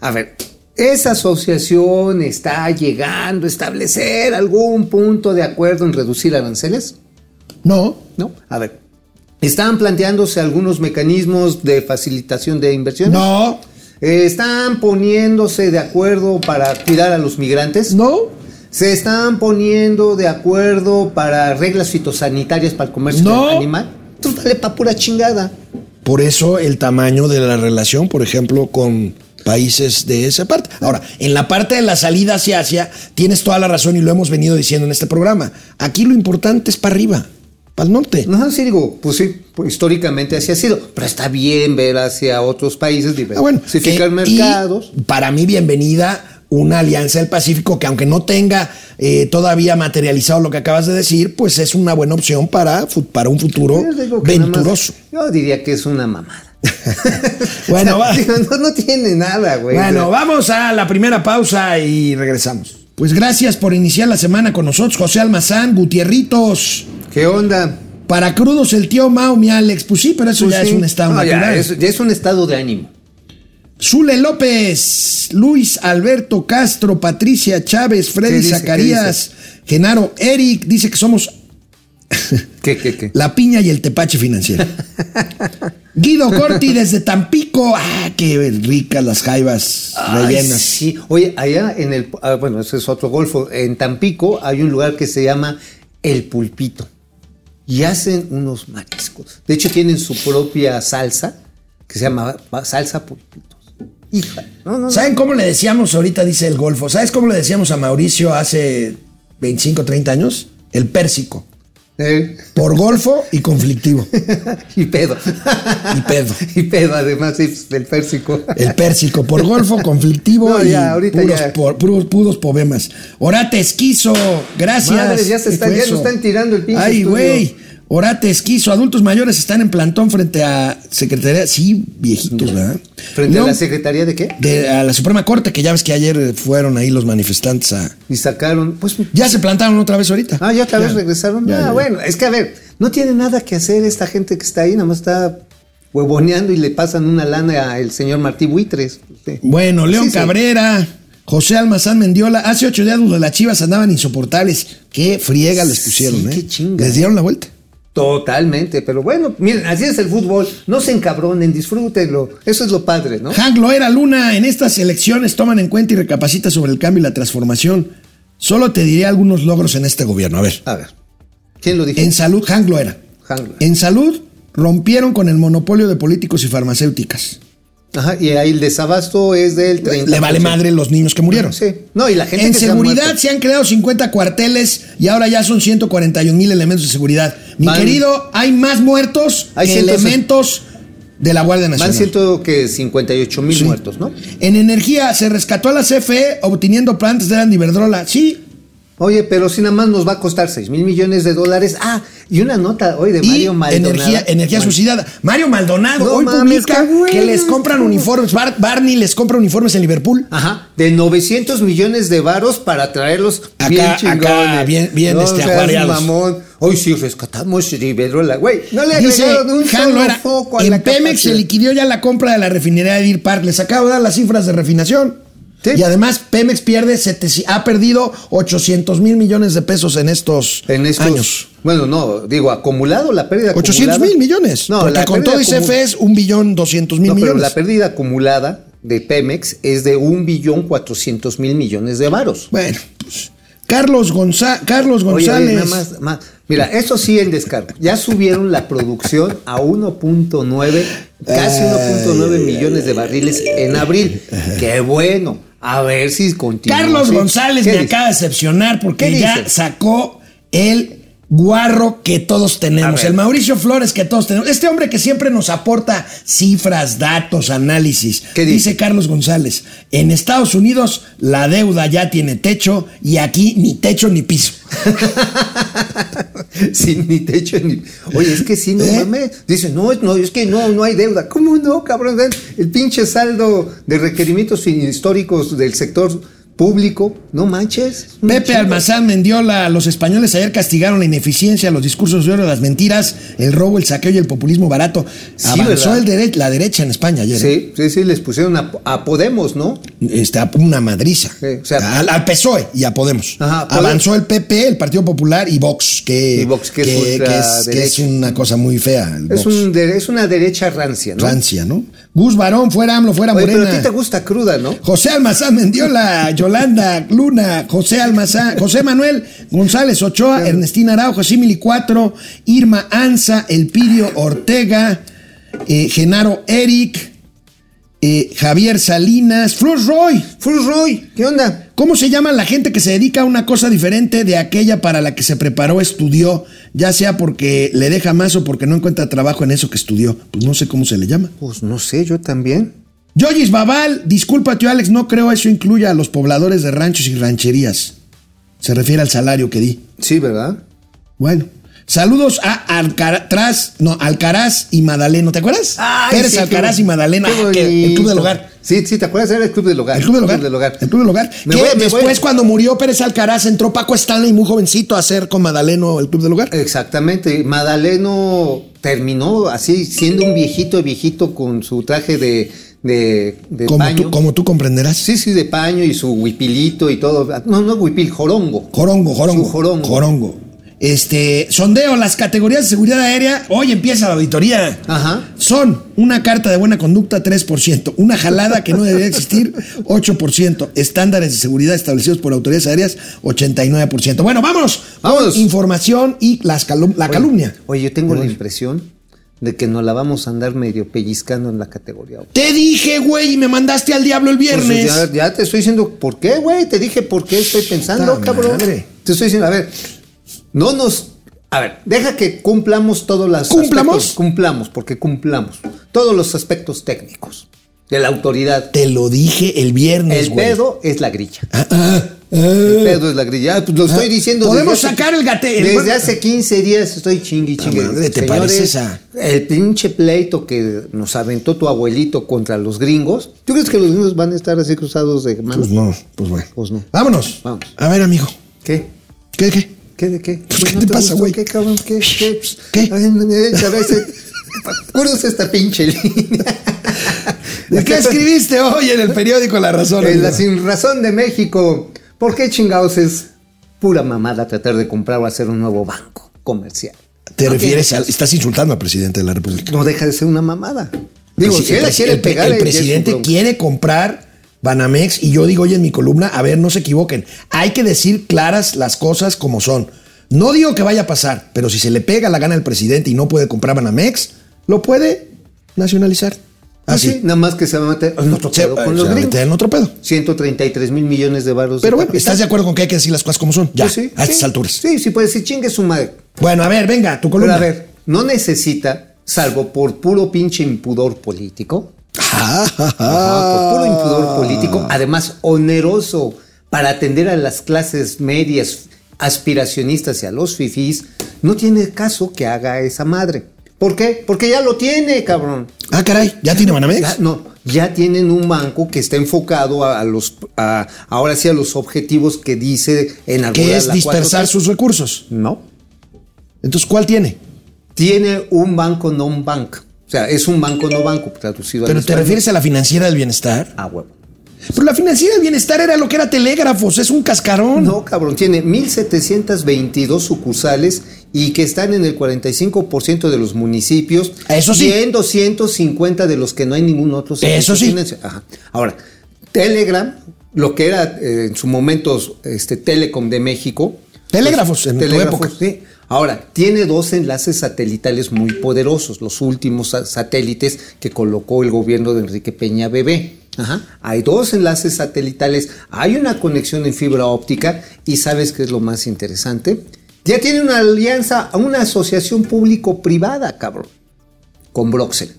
a ver, esa asociación está llegando a establecer algún punto de acuerdo en reducir aranceles.
No,
¿No? A ver, ¿están planteándose algunos mecanismos de facilitación de inversiones?
no,
Eh, ¿Están poniéndose de acuerdo para cuidar a los migrantes?
no,
¿Se están poniendo de acuerdo para reglas fitosanitarias para el comercio
No.
animal? Entonces dale pa' pura chingada.
Por eso el tamaño de la relación, por ejemplo, con países de esa parte. Ahora, en la parte de la salida hacia Asia, tienes toda la razón y lo hemos venido diciendo en este programa. Aquí lo importante es para arriba, para el norte.
No, sí, digo, pues sí, pues históricamente así ha sido. Pero está bien ver hacia otros países,
Ah, bueno,
diversificar
que-
mercados.
y para mí, bienvenida una alianza del Pacífico que aunque no tenga eh, todavía materializado lo que acabas de decir, pues es una buena opción para, para un futuro
Yo más-
venturoso.
yo diría que es una mamada.
Bueno, va.
No, no tiene nada, güey.
Bueno, vamos a la primera pausa y regresamos. Pues gracias por iniciar la semana con nosotros, José Almazán, Gutierritos.
¿Qué onda?
Para crudos el tío Mao, mi Alex. Pues sí, pero eso
Pues
ya
sí.
es un estado
No, ya, es, ya es un estado de ánimo.
Zule López, Luis Alberto Castro, Patricia Chávez,
¿Qué
Freddy? Zacarías, Genaro Eric, dice que somos
¿Qué, qué, qué?
la piña y el tepache financiero. Guido Corti desde Tampico. Ah, qué ricas las jaivas
Ay,
rellenas.
sí. Oye, allá en el. ah, bueno, ese es otro golfo. En Tampico hay un lugar que se llama El Pulpito. Y hacen unos mariscos. De hecho, tienen su propia salsa que se llama salsa pulpitos. Hija. No, no, no.
¿Saben cómo le decíamos ahorita, dice el Golfo? ¿Sabes cómo le decíamos a Mauricio hace 25, 30 años? El pérsico.
Eh,
Por golfo y conflictivo.
y pedo.
Y pedo.
y pedo, además, pues, del pérsico.
El pérsico, por golfo, conflictivo
No,
y
ahorita
puros,
ya.
por- puros, puros poemas. Orate esquizo, gracias.
Madre, ya se
¿Qué
están-
fue
ya lo están tirando el pinche
Ay, güey. Orate esquizo, adultos mayores están en plantón frente a Secretaría. Sí, viejitos, ¿verdad?
Frente a la Secretaría de qué?
de- a la Suprema Corte, que ya ves que ayer fueron ahí los manifestantes a.
Y sacaron, pues.
Ya se plantaron otra vez ahorita.
Ah, ya otra vez regresaron.
Ya,
ah,
ya.
bueno, es que a ver, no tiene nada que hacer esta gente que está ahí, nada más está huevoneando y le pasan una lana al señor Martí Buitres. Sí.
Bueno, León
Sí, sí.
Cabrera, José Almazán Mendiola. Hace ocho días los de las chivas andaban insoportables. Qué friega les pusieron, ¿eh?
qué chinga.
Les dieron la vuelta.
Totalmente, pero bueno, miren, así es el fútbol. No se encabronen, disfrútenlo. Eso es lo padre, ¿no?
Hank Loera Luna, en estas elecciones toman en cuenta y recapacita sobre el cambio y la transformación. Solo te diré algunos logros en este gobierno. A ver,
A ver, ¿quién lo dijo?
en salud, Hank Loera.
Hank Loera.
En salud, rompieron con el monopolio de políticos y farmacéuticas.
Ajá, y ahí el desabasto es del 30%.
Le vale madre los niños que murieron.
Sí. No, y la gente
En
que se
seguridad
muerto.
se han creado 50 cuarteles y ahora ya son 141 mil elementos de seguridad. Mi
Van-
querido, hay más muertos
Hay
que elementos de la Guardia
Van
Nacional.
ciento que 58 mil
Sí.
muertos, ¿no?
En energía se rescató a la CFE obteniendo plantas de la Iberdrola. Sí,
Oye, pero si nada más nos va a costar 6 mil millones de dólares. Ah, y una nota hoy de
y
Mario Maldonado.
energía, energía
Bueno,
suicidada. Mario Maldonado
No
hoy
mames,
publica
qué bueno.
que les compran uniformes. Bar- Barney les compra uniformes en Liverpool.
Ajá, de 900 millones de varos para traerlos
Acá-
bien
acá,
chingones.
bien- bien, este,
seas
ajuareados.
mamón. Hoy sí rescatamos Iberdrola, güey. No le
Dice
agregaron un
Han
solo foco a
en
la
Pemex se liquidó ya la compra de la refinería de Deer Park. Les acabo de dar las cifras de refinación.
Sí.
Y además Pemex pierde 700 ha perdido 800 mil millones de pesos en estos,
En estos,
años.
Bueno, no, digo, acumulado la pérdida
800
acumulada.
mil millones.
No,
porque
la
con todo ICF es un billón 200 mil
No, pero
millones.
la pérdida acumulada de Pemex es de un billón 400 mil millones de varos.
Bueno, pues, Carlos, Gonza- Carlos González.
oye, nada más, más. Mira, eso sí en descargo. Ya subieron la producción a 1.9, casi 1.9 millones de barriles en abril. Qué bueno. A ver si continúa.
Carlos
así.
González
¿Qué
me
dice?
acaba de decepcionar porque
¿Qué
ya
dice?
sacó el guarro que todos tenemos, el Mauricio Flores que todos tenemos. Este hombre que siempre nos aporta cifras, datos, análisis.
¿Qué dice?
Carlos González, en Estados Unidos la deuda ya tiene techo y aquí ni techo ni piso.
Sin ni techo ni. Oye, es que sí, no
¿Eh?
mames. Dice, no, no, es que no, no hay deuda. ¿Cómo no, cabrón? El pinche saldo de requerimientos históricos del sector público. No manches.
Pepe
chingo.
Almazán Mendiola, los españoles ayer castigaron la ineficiencia, los discursos de oro, las mentiras, el robo, el saqueo y el populismo barato.
Sí,
Avanzó
¿verdad?
el dere- la derecha en España ayer. ¿eh?
Sí, sí, sí, les pusieron a, a Podemos, ¿no?
Está una madriza.
Sí, o sea-
al, al PSOE y a Podemos.
Ajá, Podemos.
Avanzó el PP, el Partido Popular y Vox, que,
Y Vox, que es
que, que es,
ultraderecha.
que es una cosa muy fea.
Es, un de- es una derecha rancia, ¿no?
rancia, ¿no? Gus Barón, fuera AMLO, fuera
Oye, pero a
Morena.
ti te gusta cruda, ¿no?
José Almazán Mendiola, Yolanda Luna, José Almazán, José Manuel González Ochoa, Ernestina Araujo, Simili 4, Irma Anza, Elpidio Ortega, eh, Genaro Eric, eh, Javier Salinas, Flor Roy.
Roy, ¿qué onda?
¿Cómo se llama la gente que se dedica a una cosa diferente de aquella para la que se preparó, estudió, ya sea porque le deja más o porque no encuentra trabajo en eso que estudió? Pues no sé cómo se le llama.
Pues no sé, yo también.
Yoyis Babal, disculpa tío Alex, no creo eso incluya a los pobladores de ranchos y rancherías. Se refiere al salario que di.
Sí, ¿verdad?
Bueno. Saludos a Alcaraz, no, Alcaraz y Madaleno, ¿te acuerdas?
Ay,
Eres
sí,
Alcaraz
qué
y Madaleno, ah, el club del hogar.
Sí, sí, ¿te acuerdas? Era el club del hogar.
El club del hogar. El club del hogar.
Me
Que
voy- me
después,
voy-
cuando murió Pérez Alcaraz, entró Paco Stanley, muy jovencito, a hacer con Madaleno el club del hogar.
Exactamente. Madaleno terminó así, siendo un viejito, viejito con su traje de, de, de
como,
paño.
tú, como tú comprenderás.
Sí, sí, de paño y su huipilito y todo. No, no huipil, jorongo.
Jorongo, jorongo.
Su jorongo.
Jorongo. Este, sondeo, las categorías de seguridad aérea. Hoy empieza la auditoría.
Ajá.
Son una carta de buena conducta, 3%. Una jalada que no debería existir, 8%. Estándares de seguridad establecidos por autoridades aéreas, 89%. Bueno, vamos.
Vámonos.
información y las calum- la calumnia.
Oye, yo tengo la impresión de que nos la vamos a andar medio pellizcando en la categoría.
Te dije, güey, y me mandaste al diablo el
Pues
viernes.
ya, ya te estoy diciendo por qué, güey. Te dije por qué estoy pensando,
Puta
cabrón.
madre.
Te estoy diciendo, a ver, no nos. A ver, deja que cumplamos todos los
¿Cumplamos?
aspectos- Cumplamos, porque cumplamos. Todos los aspectos técnicos de la autoridad.
Te lo dije el viernes,
El
güey.
pedo es la grilla.
Ah, ah, ah.
El pedo es la grilla. Pues lo estoy diciendo.
Podemos
desde hace-
sacar el gate- el-
Desde hace 15 días estoy chingui chingue.
madre, ¿te
Señores,
pareces a-
El pinche pleito que nos aventó tu abuelito contra los gringos. ¿Tú crees que los gringos van a estar así cruzados de manos?
Pues no, pues bueno.
Pues no.
Vámonos.
Vamos.
A ver, amigo.
¿Qué?
¿Qué, qué?
¿Qué de qué?
¿Qué
¿No
te pasa, güey?
¿Qué, cabrón? ¿Qué? ¿Qué?
¿Qué?
Ay, no, a veces... Cruza esta pinche línea.
¿De qué escribiste hoy en el periódico La Razón?
En la? Sin Razón de México. ¿Por qué chingados es pura mamada tratar de comprar o hacer un nuevo banco comercial?
¿Te
No
refieres al... Estás insultando al presidente de la República.
No deja de ser una mamada. Digo, si él quiere
el-
pegar...
el presidente quiere comprar Banamex y yo digo hoy en mi columna, a ver, no se equivoquen, hay que decir claras las cosas como son. No digo que vaya a pasar, pero si se le pega la gana al presidente y no puede comprar Banamex, lo puede nacionalizar.
Ah,
Así.
sí, nada más que se va a meter en otro pedo con los gringos.
en otro pedo.
133 mil millones de baros.
Pero bueno, ¿estás de acuerdo con que hay que decir las cosas como son? Ya,
Pues sí,
a estas alturas.
Sí, sí, puede decir chingue su madre.
Bueno, a ver, venga, tu
Pero
columna.
a ver, no necesita, salvo por puro pinche impudor político,
Ah,
Ajá, por puro impudor político, además oneroso para atender a las clases medias aspiracionistas y a los fifís, no tiene caso que haga esa madre. ¿Por qué? Porque ya lo tiene, cabrón.
Ah, caray, ¿ya tiene Banamex?
Ya, no, ya tienen un banco que está enfocado a, a los, a- ahora sí a los objetivos que dice en
que es dispersar sus recursos.
No,
Entonces, ¿cuál tiene?
tiene un banco non bank. O sea, es un banco no banco traducido al
¿Pero te refieres a la financiera del bienestar?
Ah, huevo.
Pero la financiera del bienestar era lo que era telégrafos, es un cascarón.
No, cabrón, tiene 1722 sucursales y que están en el 45% de los municipios.
Eso sí.
Y en 250 de los que no hay ningún otro
Eso sí.
Ajá. Ahora, Telegram, lo que era eh, en su momento este, Telecom de México.
Telégrafos, en tu
telégrafos,
época.
sí. Ahora, tiene dos enlaces satelitales muy poderosos, los últimos sa- satélites que colocó el gobierno de Enrique Peña Bebé. Ajá. Hay dos enlaces satelitales, hay una conexión en fibra óptica y ¿sabes qué es lo más interesante? Ya tiene una alianza, una asociación público-privada, cabrón, con Broxel.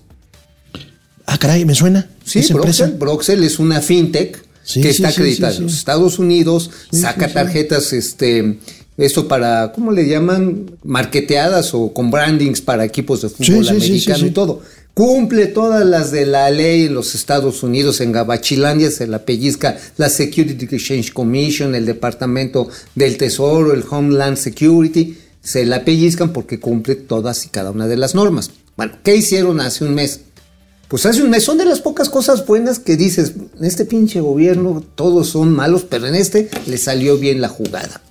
Ah, caray, me suena.
Sí, Broxel. Broxel es una fintech
Sí,
que
sí,
está acreditada
sí,
en los. Estados Unidos, saca tarjetas, este, esto para, ¿cómo le llaman? Marketeadas o con brandings para equipos de fútbol
sí,
americano
sí, sí.
y todo. Cumple todas las de la ley en los Estados Unidos, en Gabachilandia se la pellizca la Security Exchange Commission, el Departamento del Tesoro, el Homeland Security, se la pellizcan porque cumple todas y cada una de las normas. Bueno, ¿qué hicieron hace un mes? Pues hace un mes son de las pocas cosas buenas que dices, en este pinche gobierno todos son malos, pero en este le salió bien la jugada.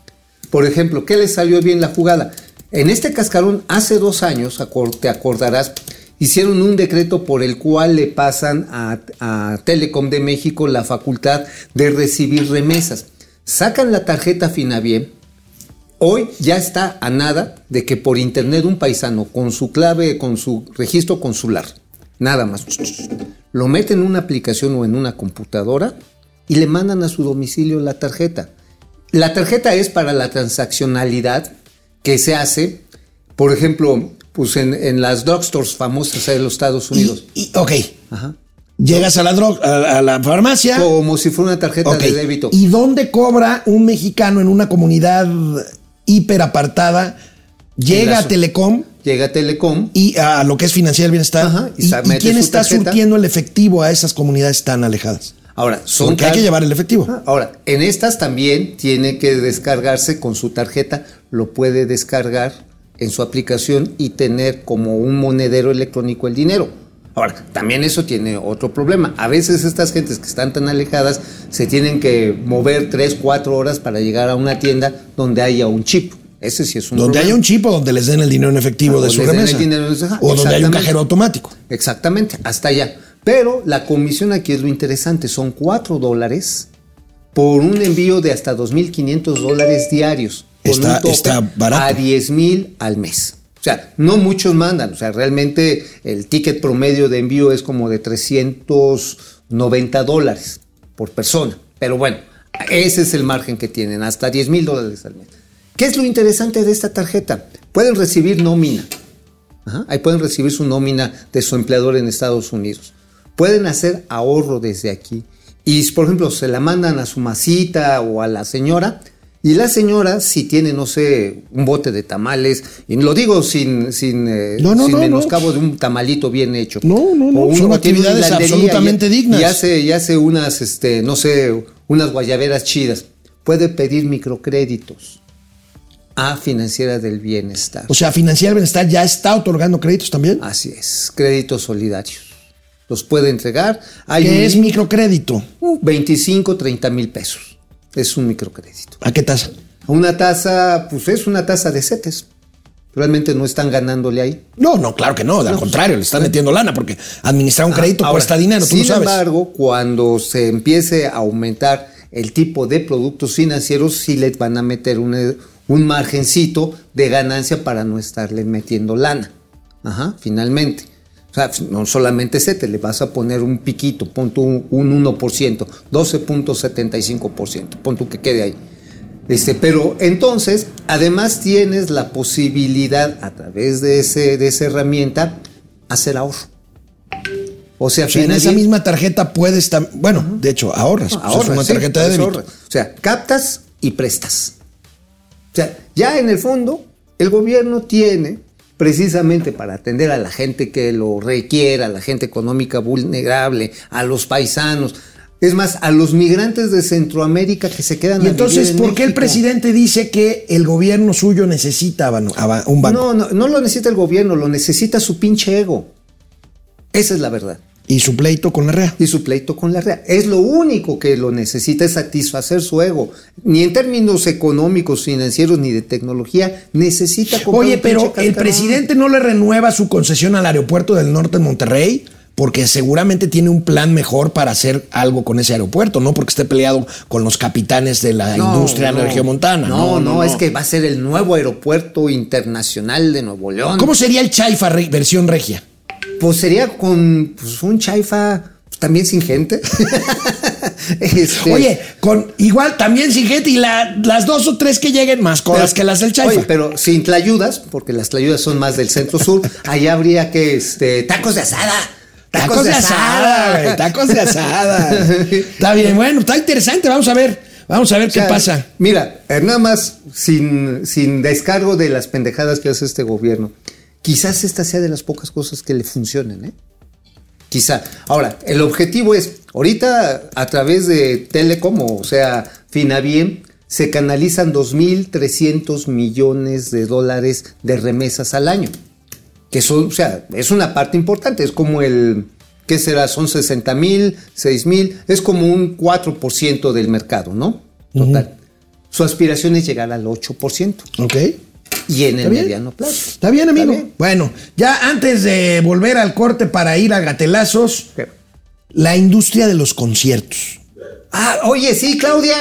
Por ejemplo, ¿qué le salió bien la jugada? En este cascarón, hace dos años, te acordarás, hicieron un decreto por el cual le pasan a, a Telecom de México la facultad de recibir remesas. Sacan la tarjeta Finavie, Hoy ya está a nada de que por internet un paisano con su clave, con su registro consular, nada más. Lo meten en una aplicación o en una computadora y le mandan a su domicilio la tarjeta. La tarjeta es para la transaccionalidad que se hace, por ejemplo, pues en, en las drugstores famosas de los Estados Unidos.
Y, y- ok,
Ajá.
llegas a la, dro- a, a la farmacia.
Como si fuera una tarjeta de débito.
¿Y dónde cobra un mexicano en una comunidad hiper apartada? Llega a Telecom
Llega a Telecom,
y a lo que es financiero del bienestar.
Ajá, y
¿Y,
sa-
y
mete
quién está
tarjeta.
surtiendo el efectivo a esas comunidades tan alejadas?
Ahora son
Porque hay que llevar el efectivo.
Ah, Ahora, en estas también tiene que descargarse con su tarjeta, lo puede descargar en su aplicación y tener como un monedero electrónico el dinero. Ahora, también eso tiene otro problema. A veces estas gentes que están tan alejadas se tienen que mover 3, 4 horas para llegar a una tienda donde haya un chip. Ese sí es un
Donde haya un chip o donde les den el dinero en efectivo
Ah,
de su
el
remesa.
dinero
o donde hay un cajero automático.
Exactamente, hasta allá. Pero la comisión aquí es lo interesante, son 4 dólares por un envío de hasta 2.500 dólares diarios. Con
Está-
un tope
está barato.
A 10.000 al mes. O sea, no muchos mandan. O sea, realmente el ticket promedio de envío es como de 390 dólares por persona. Pero bueno, ese es el margen que tienen, hasta 10.000 dólares al mes. ¿Qué es lo interesante de esta tarjeta? Pueden recibir nómina. Ajá, Ahí pueden recibir su nómina de su empleador en Estados Unidos. Pueden hacer ahorro desde aquí. Y, por ejemplo, se la mandan a su masita o a la señora. Y la señora, si tiene, no sé, un bote de tamales, y lo digo sin, sin, eh,
No, no,
sin
no, no.
menoscabo de un tamalito bien hecho.
No, no, no,
O
son actividades absolutamente
y-
dignas.
Y hace, y hace unas, este, no sé, unas guayaberas chidas. Puede pedir microcréditos a Financiera del Bienestar.
O sea, Financiera del Bienestar ya está otorgando créditos también.
Así es, créditos solidarios. Los puede entregar. Hay
¿Qué es microcrédito?
uh, 25, 30 mil pesos. Es un microcrédito.
¿A qué tasa?
Una tasa, pues es una tasa de CETES. Realmente no están ganándole ahí.
No, no, claro que no. Al contrario, le están metiendo lana porque administrar un crédito
Ahora,
cuesta dinero, tú
sin
lo sabes.
embargo, cuando se empiece a aumentar el tipo de productos financieros, sí les van a meter un, un margencito de ganancia para no estarle metiendo lana. Ajá, finalmente. O sea, no solamente se te le vas a poner un piquito, pon tú un, un 1%, 12.75%, pon tú que quede ahí. Este, pero entonces, además tienes la posibilidad a través de, ese, de esa herramienta hacer ahorro. O sea,
O sea, en esa misma tarjeta puedes tam- bueno, de hecho, ahorras. pues,
ahorras,
es una
sí,
tarjeta de débito.
ahorras. O sea, captas y prestas. O sea, ya en el fondo, el gobierno tiene precisamente para atender a la gente que lo requiera, a la gente económica vulnerable, a los paisanos, es más, a los migrantes de Centroamérica que se quedan
Y
a
entonces,
vivir en
¿por qué el presidente dice que el gobierno suyo necesita a un banco?
No, no, no lo necesita el gobierno, lo necesita su pinche ego. Esa es la verdad.
Y su pleito con la REA.
y su pleito con la REA. Es lo único que lo necesita, es satisfacer su ego. Ni en términos económicos, financieros, ni de tecnología, necesita comprar
Oye, pero el presidente no le renueva su concesión al aeropuerto del norte en Monterrey porque seguramente tiene un plan mejor para hacer algo con ese aeropuerto, no porque esté peleado con los capitanes de la
No,
industria
no.
regiomontana.
No, no, es que va a ser el nuevo aeropuerto internacional de Nuevo León.
¿Cómo sería el Chaifa versión regia?
Pues sería con pues, un chaifa pues, también sin gente. Este,
Oye, con igual también sin gente y la- las dos o tres que lleguen más cosas que las del Chaifa.
Oye, pero sin tlayudas, porque las tlayudas son más del centro sur, allá habría que este, tacos de asada.
Tacos de asada, güey, tacos de asada. Está bien, bueno, está interesante, vamos a ver, vamos a ver
O sea,
qué pasa.
Mira, eh, nada más sin, sin descargo de las pendejadas que hace este gobierno. Quizás esta sea de las pocas cosas que le funcionen, ¿eh? Quizá. Ahora, el objetivo es, ahorita a través de Telecom, o sea, Finavien, se canalizan 2.300 millones de dólares de remesas al año. Que son, o sea, es una parte importante, es como el, ¿qué será? Son 60 mil, 6 mil, es como un 4% del mercado, ¿no? Total. Su aspiración es llegar al 8%.
Ok.
Y en el
bien.
mediano plazo.
Está bien, amigo.
bien.
Bueno, ya antes de volver al corte para ir a gatelazos, la industria de los conciertos.
Ah, oye, sí, Claudia,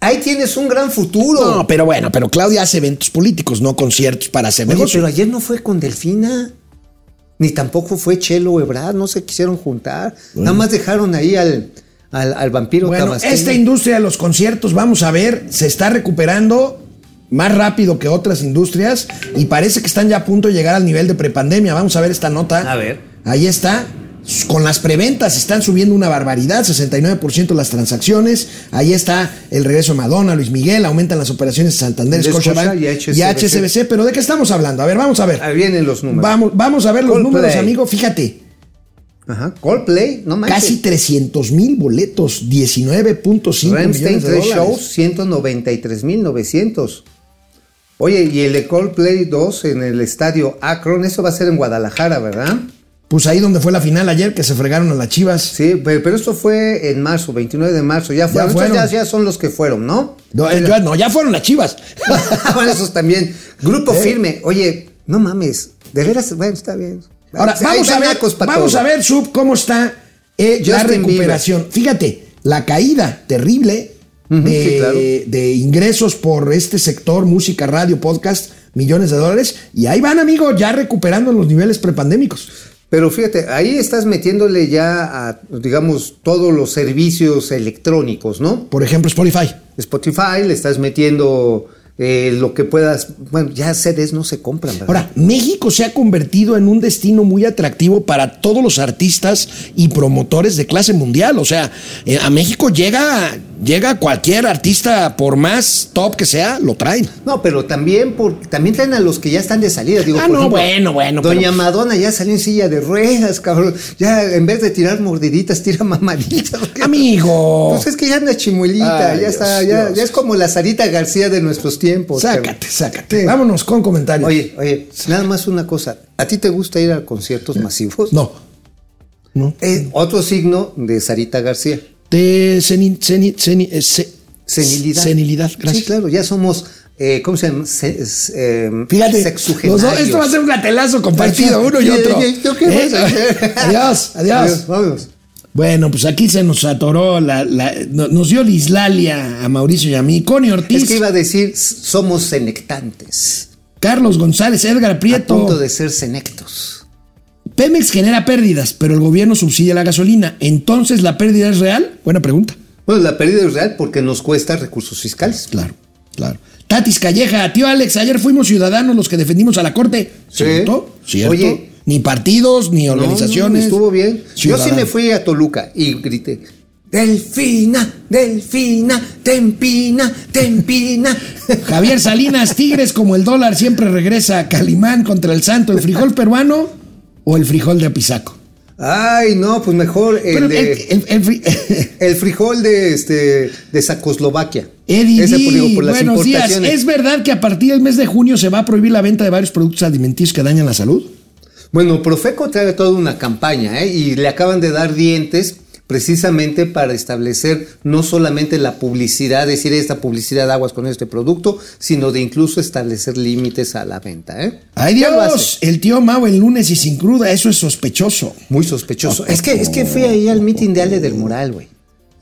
ahí tienes un gran futuro.
No, pero bueno, pero Claudia hace eventos políticos, no conciertos para hacer
Oye,
negocio.
pero ayer no fue con Delfina. ni tampoco fue Chelo Ebrard, no se quisieron juntar. Nada más dejaron ahí al, al, al vampiro
Bueno,
tabasqueño.
esta industria de los conciertos, vamos a ver, se está recuperando más rápido que otras industrias y parece que están ya a punto de llegar al nivel de prepandemia. Vamos a ver esta nota.
A ver.
Ahí está. Con las preventas están subiendo una barbaridad, 69% las transacciones. Ahí está el regreso de Madonna, Luis Miguel, aumentan las operaciones de Santander,
De
Scotiabank
Scotia y
y
HSBC.
Pero ¿de qué estamos hablando? A ver, vamos a ver.
Ahí vienen los números.
Vamos, vamos a ver los números, amigo. Fíjate,
Ajá. Coldplay, no manches.
casi 300 mil boletos, 19.5
Rammstein,
millones de dólares.
shows, 193.900. Oye, y el de Coldplay 2 en el estadio Akron, eso va a ser en Guadalajara, ¿verdad?
Pues ahí donde fue la final ayer, que se fregaron a las chivas.
Sí, pero, pero esto fue en marzo, 29 de marzo. Ya fueron. Estos
fueron.
Ya, ya son los que fueron, ¿no?
No, eh, ya, no, ya fueron las chivas.
Bueno, esos también. Grupo
Eh.
firme. Oye, no mames. De veras, bueno, está bien.
Ahora, vamos a ver, vamos
todo.
a ver, Sub, cómo está eh, la recuperación. Fíjate, la caída terrible De,
sí, claro.
de ingresos por este sector, música, radio, podcast, millones de dólares. Y ahí van, amigo, ya recuperando los niveles prepandémicos.
Pero fíjate, ahí estás metiéndole ya a, digamos, todos los servicios electrónicos, ¿no?
Por ejemplo, Spotify.
Spotify, le estás metiendo eh, lo que puedas. Bueno, ya CDs no se compran, ¿verdad?
Ahora, México se ha convertido en un destino muy atractivo para todos los artistas y promotores de clase mundial. O sea, eh, a México llega, llega cualquier artista, por más top que sea, lo traen.
No, pero también por, también traen a los que ya están de salida. Digo,
Ah,
por
no,
ejemplo,
bueno, bueno,
Doña
pero-
Madonna ya salió en silla de ruedas, cabrón. Ya en vez de tirar mordiditas, tira mamaditas.
Amigo.
Pues es que ya anda chimuelita,
Ay,
ya está,
Dios,
ya,
Dios.
ya es como la Sarita García de nuestros tiempos. cabrón.
Sácate, sácate. Vámonos con comentarios.
Oye, oye, nada más una cosa. ¿A ti te gusta ir a conciertos masivos?
No. No.
Eh, otro signo de Sarita García.
De eh, se-
Senilidad.
Senilidad, gracias.
Sí, claro, ya somos, eh, ¿cómo se llama? Se- eh,
Fíjate, dos- esto va a ser un gatelazo compartido, uno y otro.
oye, ¿tú qué
¿Eh?
a?
Adiós, adiós.
Vámonos.
Bueno, pues aquí se nos atoró, la, la- no- nos dio lislalia a Mauricio y a mí. Connie Ortiz,
Es que iba a decir, somos senectantes.
Carlos González, Edgar
A
Prieto.
punto de ser senectos.
Pemex genera pérdidas, pero el gobierno subsidia la gasolina. ¿Entonces la pérdida es real? Buena pregunta.
Bueno, la pérdida es real porque nos cuesta recursos fiscales.
Claro, claro. Tatis Calleja, tío Alex, ayer fuimos ciudadanos los que defendimos a la corte.
Sí.
¿Cierto? ¿Cierto?
Oye.
Ni partidos, ni organizaciones.
no, estuvo bien. Yo sí me fui a Toluca y grité. Delfina, Delfina, Tempina, Tempina.
Javier Salinas, Tigres como el dólar siempre regresa. Calimán contra el Santo, ¿el frijol peruano o el frijol de Apizaco?
Ay, no, pues mejor el, de-
el- el- el fri-
el frijol de este de Sacoslovaquia.
Eddie
Ese
D,
por, digo, por las
buenos días. ¿Es verdad que a partir del mes de junio se va a prohibir la venta de varios productos alimenticios que dañan la salud?
Bueno, Profeco trae toda una campaña ¿eh? y le acaban de dar dientes precisamente para establecer no solamente la publicidad, decir esta publicidad de aguas con este producto, sino de incluso establecer límites a la venta. ¿eh?
¡Ay Dios! El tío Mau el lunes y sin cruda, eso es sospechoso.
Muy sospechoso. Es que, es que fui ahí al meeting de Ale del Moral, güey.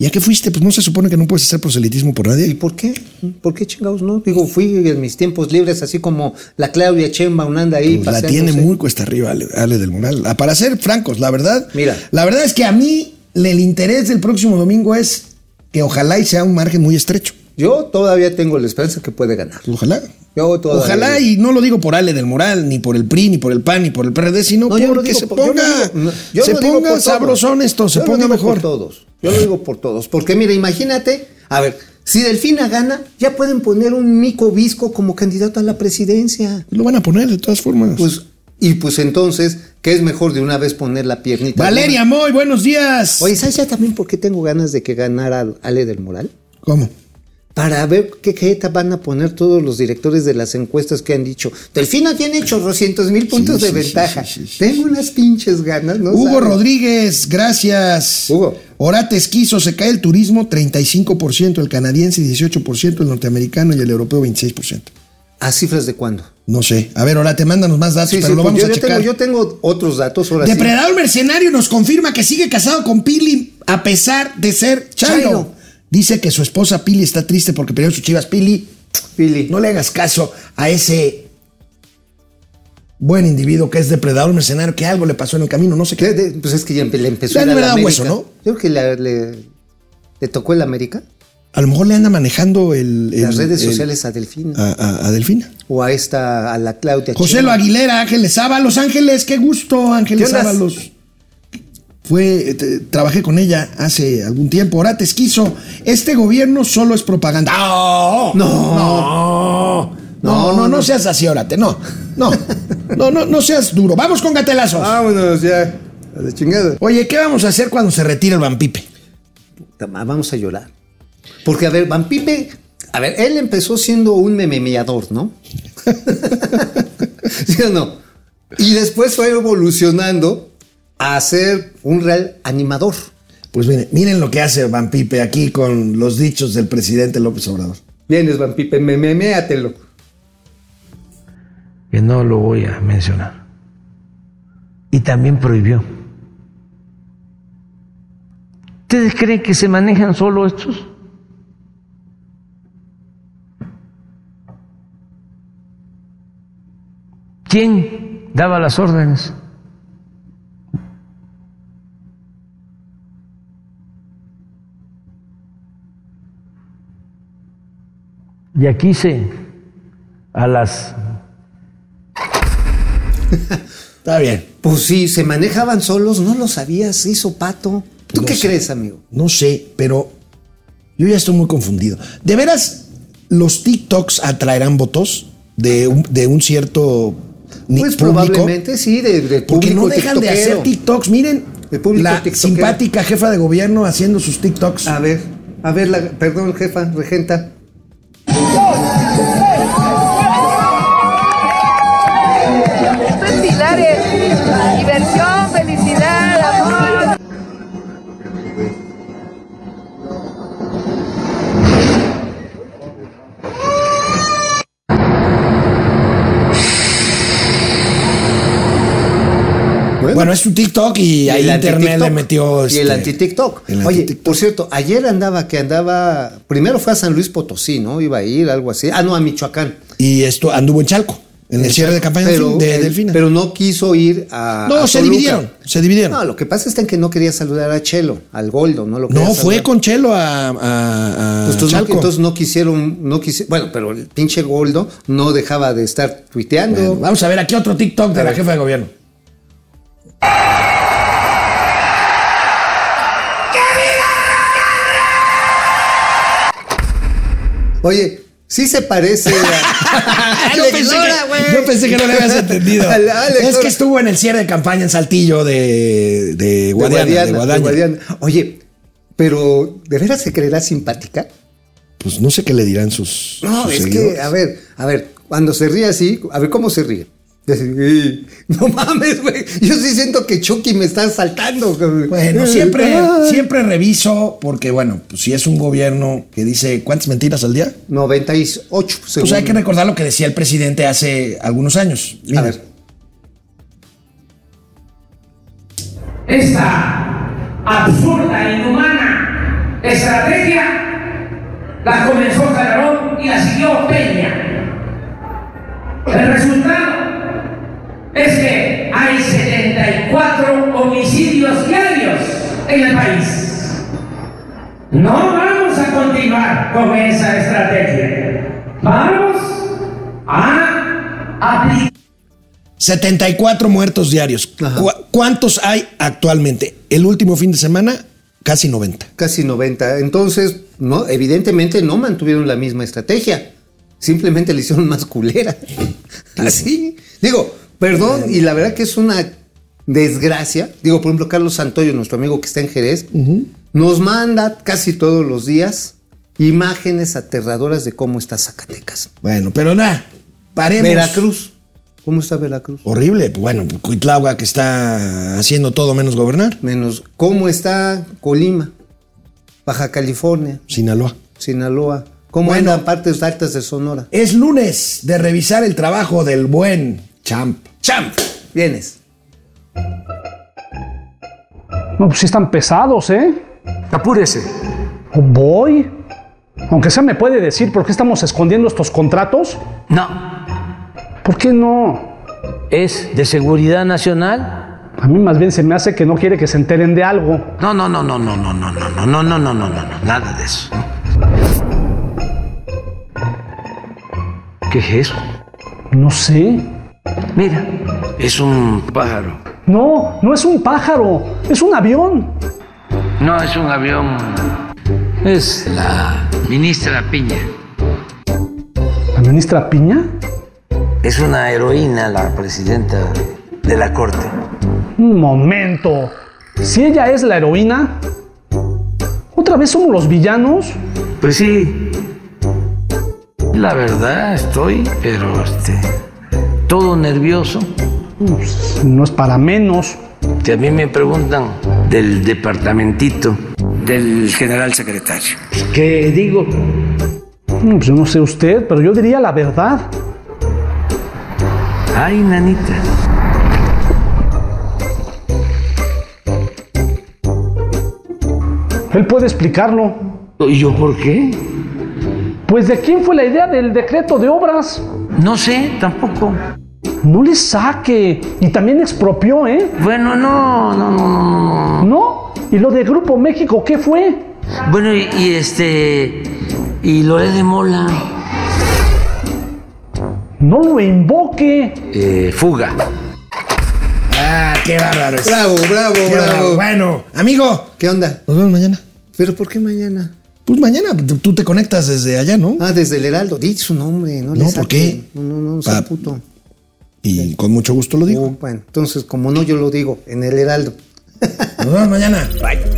¿Y a qué fuiste? Pues no se supone que no puedes hacer proselitismo por
¿Y
nadie.
por qué? ¿Por qué chingados no? Digo, fui en mis tiempos libres, así como la Claudia Chemba, un anda ahí.
Pues la tiene muy cuesta arriba Ale, Ale del Moral. Ah, Para ser francos, la verdad.
Mira.
La verdad es que a mí el interés del próximo domingo es que ojalá y sea un margen muy estrecho.
Yo todavía tengo la esperanza que puede ganar.
Ojalá.
Yo todavía-
Ojalá y no lo digo por Ale del Moral, ni por el PRI, ni por el PAN, ni por el PRD, sino
No, lo
porque
digo
se
lo
ponga,
digo- no, yo
se
lo
ponga sabrosón esto, se
Yo lo
ponga
digo
mejor.
por todos. Yo lo digo por todos. Porque mira, imagínate, a ver, si Delfina gana, ya pueden poner un Mico Visco como candidato a la presidencia.
Lo van a poner de todas formas.
Pues, y pues entonces, ¿qué es mejor de una vez poner la piernita?
Valeria Moy, buenos días.
Oye, ¿sabes ya también por qué tengo ganas de que ganara Ale del Moral?
¿Cómo?
Para ver qué jeta van a poner todos los directores de las encuestas que han dicho. Delfina tiene chorrocientos mil puntos
Sí,
de
sí,
ventaja.
sí,
Tengo unas pinches ganas, ¿no?
Hugo
sabes?
Rodríguez, gracias.
Hugo.
Orate Esquizo, se cae el turismo 35%, el canadiense 18%, el norteamericano y el europeo 26%.
¿A cifras de cuándo?
No sé. A ver, Orate, mándanos más datos,
Sí,
pero
sí,
lo vamos
yo,
a checar.
tengo, yo tengo otros datos ahora sí.
Depredador Mercenario nos confirma que sigue casado con Pili a pesar de ser Chairo.
Chairo.
Dice que su esposa Pili está triste porque perdió sus chivas. Pili,
Pili.
no le hagas caso a ese buen individuo, que es depredador mercenario, que algo le pasó en el camino, no sé
¿Qué? De- pues es que ya le empezó
Ya
a a la América.
hueso, ¿no?
Yo creo que le tocó el América.
A lo mejor le anda manejando el,
Las redes
el-
sociales a Delfina.
a, a- a Delfina.
O a esta, a la Claudia.
José. Lo Aguilera, Ángeles Ábalos, Ángeles, qué gusto, Ángeles. Ábalos. Fue, eh, te- trabajé con ella hace algún tiempo. Ahora te esquizo. Este gobierno solo es propaganda. ¡No! No. No, no, no, seas así, órate. No, no, no, no, no seas duro. Vamos con gatelazos.
Vámonos ya. A la chingada.
Oye, ¿qué vamos a hacer cuando se retire el Vampipe?
Vamos a llorar. Porque, a ver, Van Pipe, a ver, él empezó siendo un mememeador, ¿no? ¿Sí o no? Y después fue evolucionando a ser un real animador.
Pues miren, miren lo que hace Vampipe aquí con los dichos del presidente López Obrador.
Vienes, Van Pipe, mememéatelo.
que no lo voy a mencionar. Y también prohibió. ¿Ustedes creen que se manejan solo estos? ¿Quién daba las órdenes? Y aquí se a las
Está bien.
Pues sí, se manejaban solos, no lo sabías, hizo pato. ¿Tú
No
qué
sé.
crees, amigo?
No sé, pero yo ya estoy muy confundido. ¿De veras los TikToks atraerán votos de un, de un cierto ni-
Pues
público?
probablemente sí, de, de
Porque no dejan de hacer TikToks. Miren, la
tiktokero.
simpática jefa de gobierno haciendo sus TikToks.
A ver, a ver, la, perdón, jefa, regenta.
Bueno, es su TikTok y, ahí
el
internet le metió.
Y el
este,
anti-TikTok.
el
Oye,
anti-TikTok.
por cierto, ayer andaba que andaba. Primero fue a San Luis Potosí, ¿no? Iba a ir, algo así. Ah, no, a Michoacán.
Y esto anduvo en Chalco, en el cierre de campaña
pero,
de
él-
Delfina.
Pero no quiso ir a.
no,
a
se
Toluca.
dividieron. Se dividieron.
No, lo que pasa es que no quería saludar a Chelo, al Goldo, no lo
No, fue con Chelo a, a- a
Pues entonces, no,
Chalco.
entonces no quisieron, no quisi- bueno, pero el pinche Goldo no dejaba de estar tuiteando.
Bueno, vamos a ver aquí otro TikTok de la jefa de gobierno.
Oye, sí se parece a.
yo, pensé que,
güey.
yo pensé que no le habías entendido. Es que estuvo en el cierre de campaña en Saltillo de, de Guadiana. de
de
Guadaña.
Guadiana. Oye, pero ¿de veras se creerá simpática?
Pues no sé qué le dirán sus.
No,
sus
es
seguidores.
que, a ver, a ver, cuando se ríe así, a ver cómo se ríe. Así, "Ey, No mames, güey. Yo sí siento que Chucky me está saltando.
Bueno, siempre,
Ah.
siempre reviso, porque bueno, pues si es un gobierno que dice cuántas mentiras al día,
98, según.
pues hay que recordar lo que decía el presidente hace algunos años.
A
Mira.
ver.
esta absurda, inhumana estrategia la comenzó Calderón y la siguió Peña. El resultado es que hay 74 homicidios diarios en el país. No vamos a continuar con esa estrategia. Vamos a aplicar.
74 muertos diarios.
Ajá.
¿Cu- ¿Cuántos hay actualmente? El último fin de semana, casi 90.
Casi 90. Entonces, no, evidentemente no mantuvieron la misma estrategia. Simplemente le hicieron más culera. Así. Digo, perdón, y la verdad que es una desgracia. Digo, por ejemplo, Carlos Santoyo, nuestro amigo que está en Jerez, nos manda casi todos los días imágenes aterradoras de cómo está Zacatecas.
Bueno, pero nada, paremos.
Veracruz. ¿Cómo está Veracruz?
Horrible. Bueno, Cuitlagua que está haciendo todo menos gobernar.
Menos. ¿Cómo está Colima? Baja California,
Sinaloa.
Sinaloa. ¿Cómo
Bueno.
andan partes altas de Sonora?
Es lunes de revisar el trabajo del buen Champ.
Champ, vienes.
No, pues sí están pesados, ¿eh?
Apúrese.
Voy. Aunque sea me puede decir por qué estamos escondiendo estos contratos.
No.
¿Por qué no?
es de seguridad nacional.
A mí más bien se me hace que no quiere que se enteren de algo.
No, no, no, no, no, no, no, no, no, no, no, no, no, no, nada de eso. ¿Qué es eso?
No sé.
Mira, es un pájaro.
No, no es un pájaro, es un avión.
No, es un avión. Es la ministra Piña.
¿La ministra Piña?
Es una heroína la presidenta de la corte.
Un momento. Si ella es la heroína, ¿otra vez somos los villanos?
Pues sí. La verdad estoy, pero este, todo nervioso.
Pues, no es para menos.
Que a mí me preguntan del departamentito del general secretario. ¿Qué digo?
Pues yo no sé usted, pero yo diría la verdad.
Ay, nanita.
Él puede explicarlo.
¿Y yo por qué?
Pues de quién fue la idea del decreto de obras.
No sé, tampoco.
No le saque. Y también expropió, ¿eh?
Bueno, no, no, no, no.
¿No? ¿Y lo de Grupo México qué fue?
Bueno, y, y este. Y lo de Mola.
No lo invoque.
Eh, fuga.
Ah, qué bárbaro. es.
Bravo, bravo,
Qué
bravo.
bárbaro. Bueno, amigo,
¿Qué onda?
nos vemos mañana.
¿Pero por qué mañana?
Pues mañana tú- te conectas desde allá, ¿no?
Ah, desde el Heraldo. Di su nombre, no le
No, ¿por qué?
No, no, no, sea
Pa-
puto.
Y con mucho gusto lo digo.
Oh, bueno, entonces, como no yo lo digo, en el Heraldo.
Nos vemos mañana. Bye.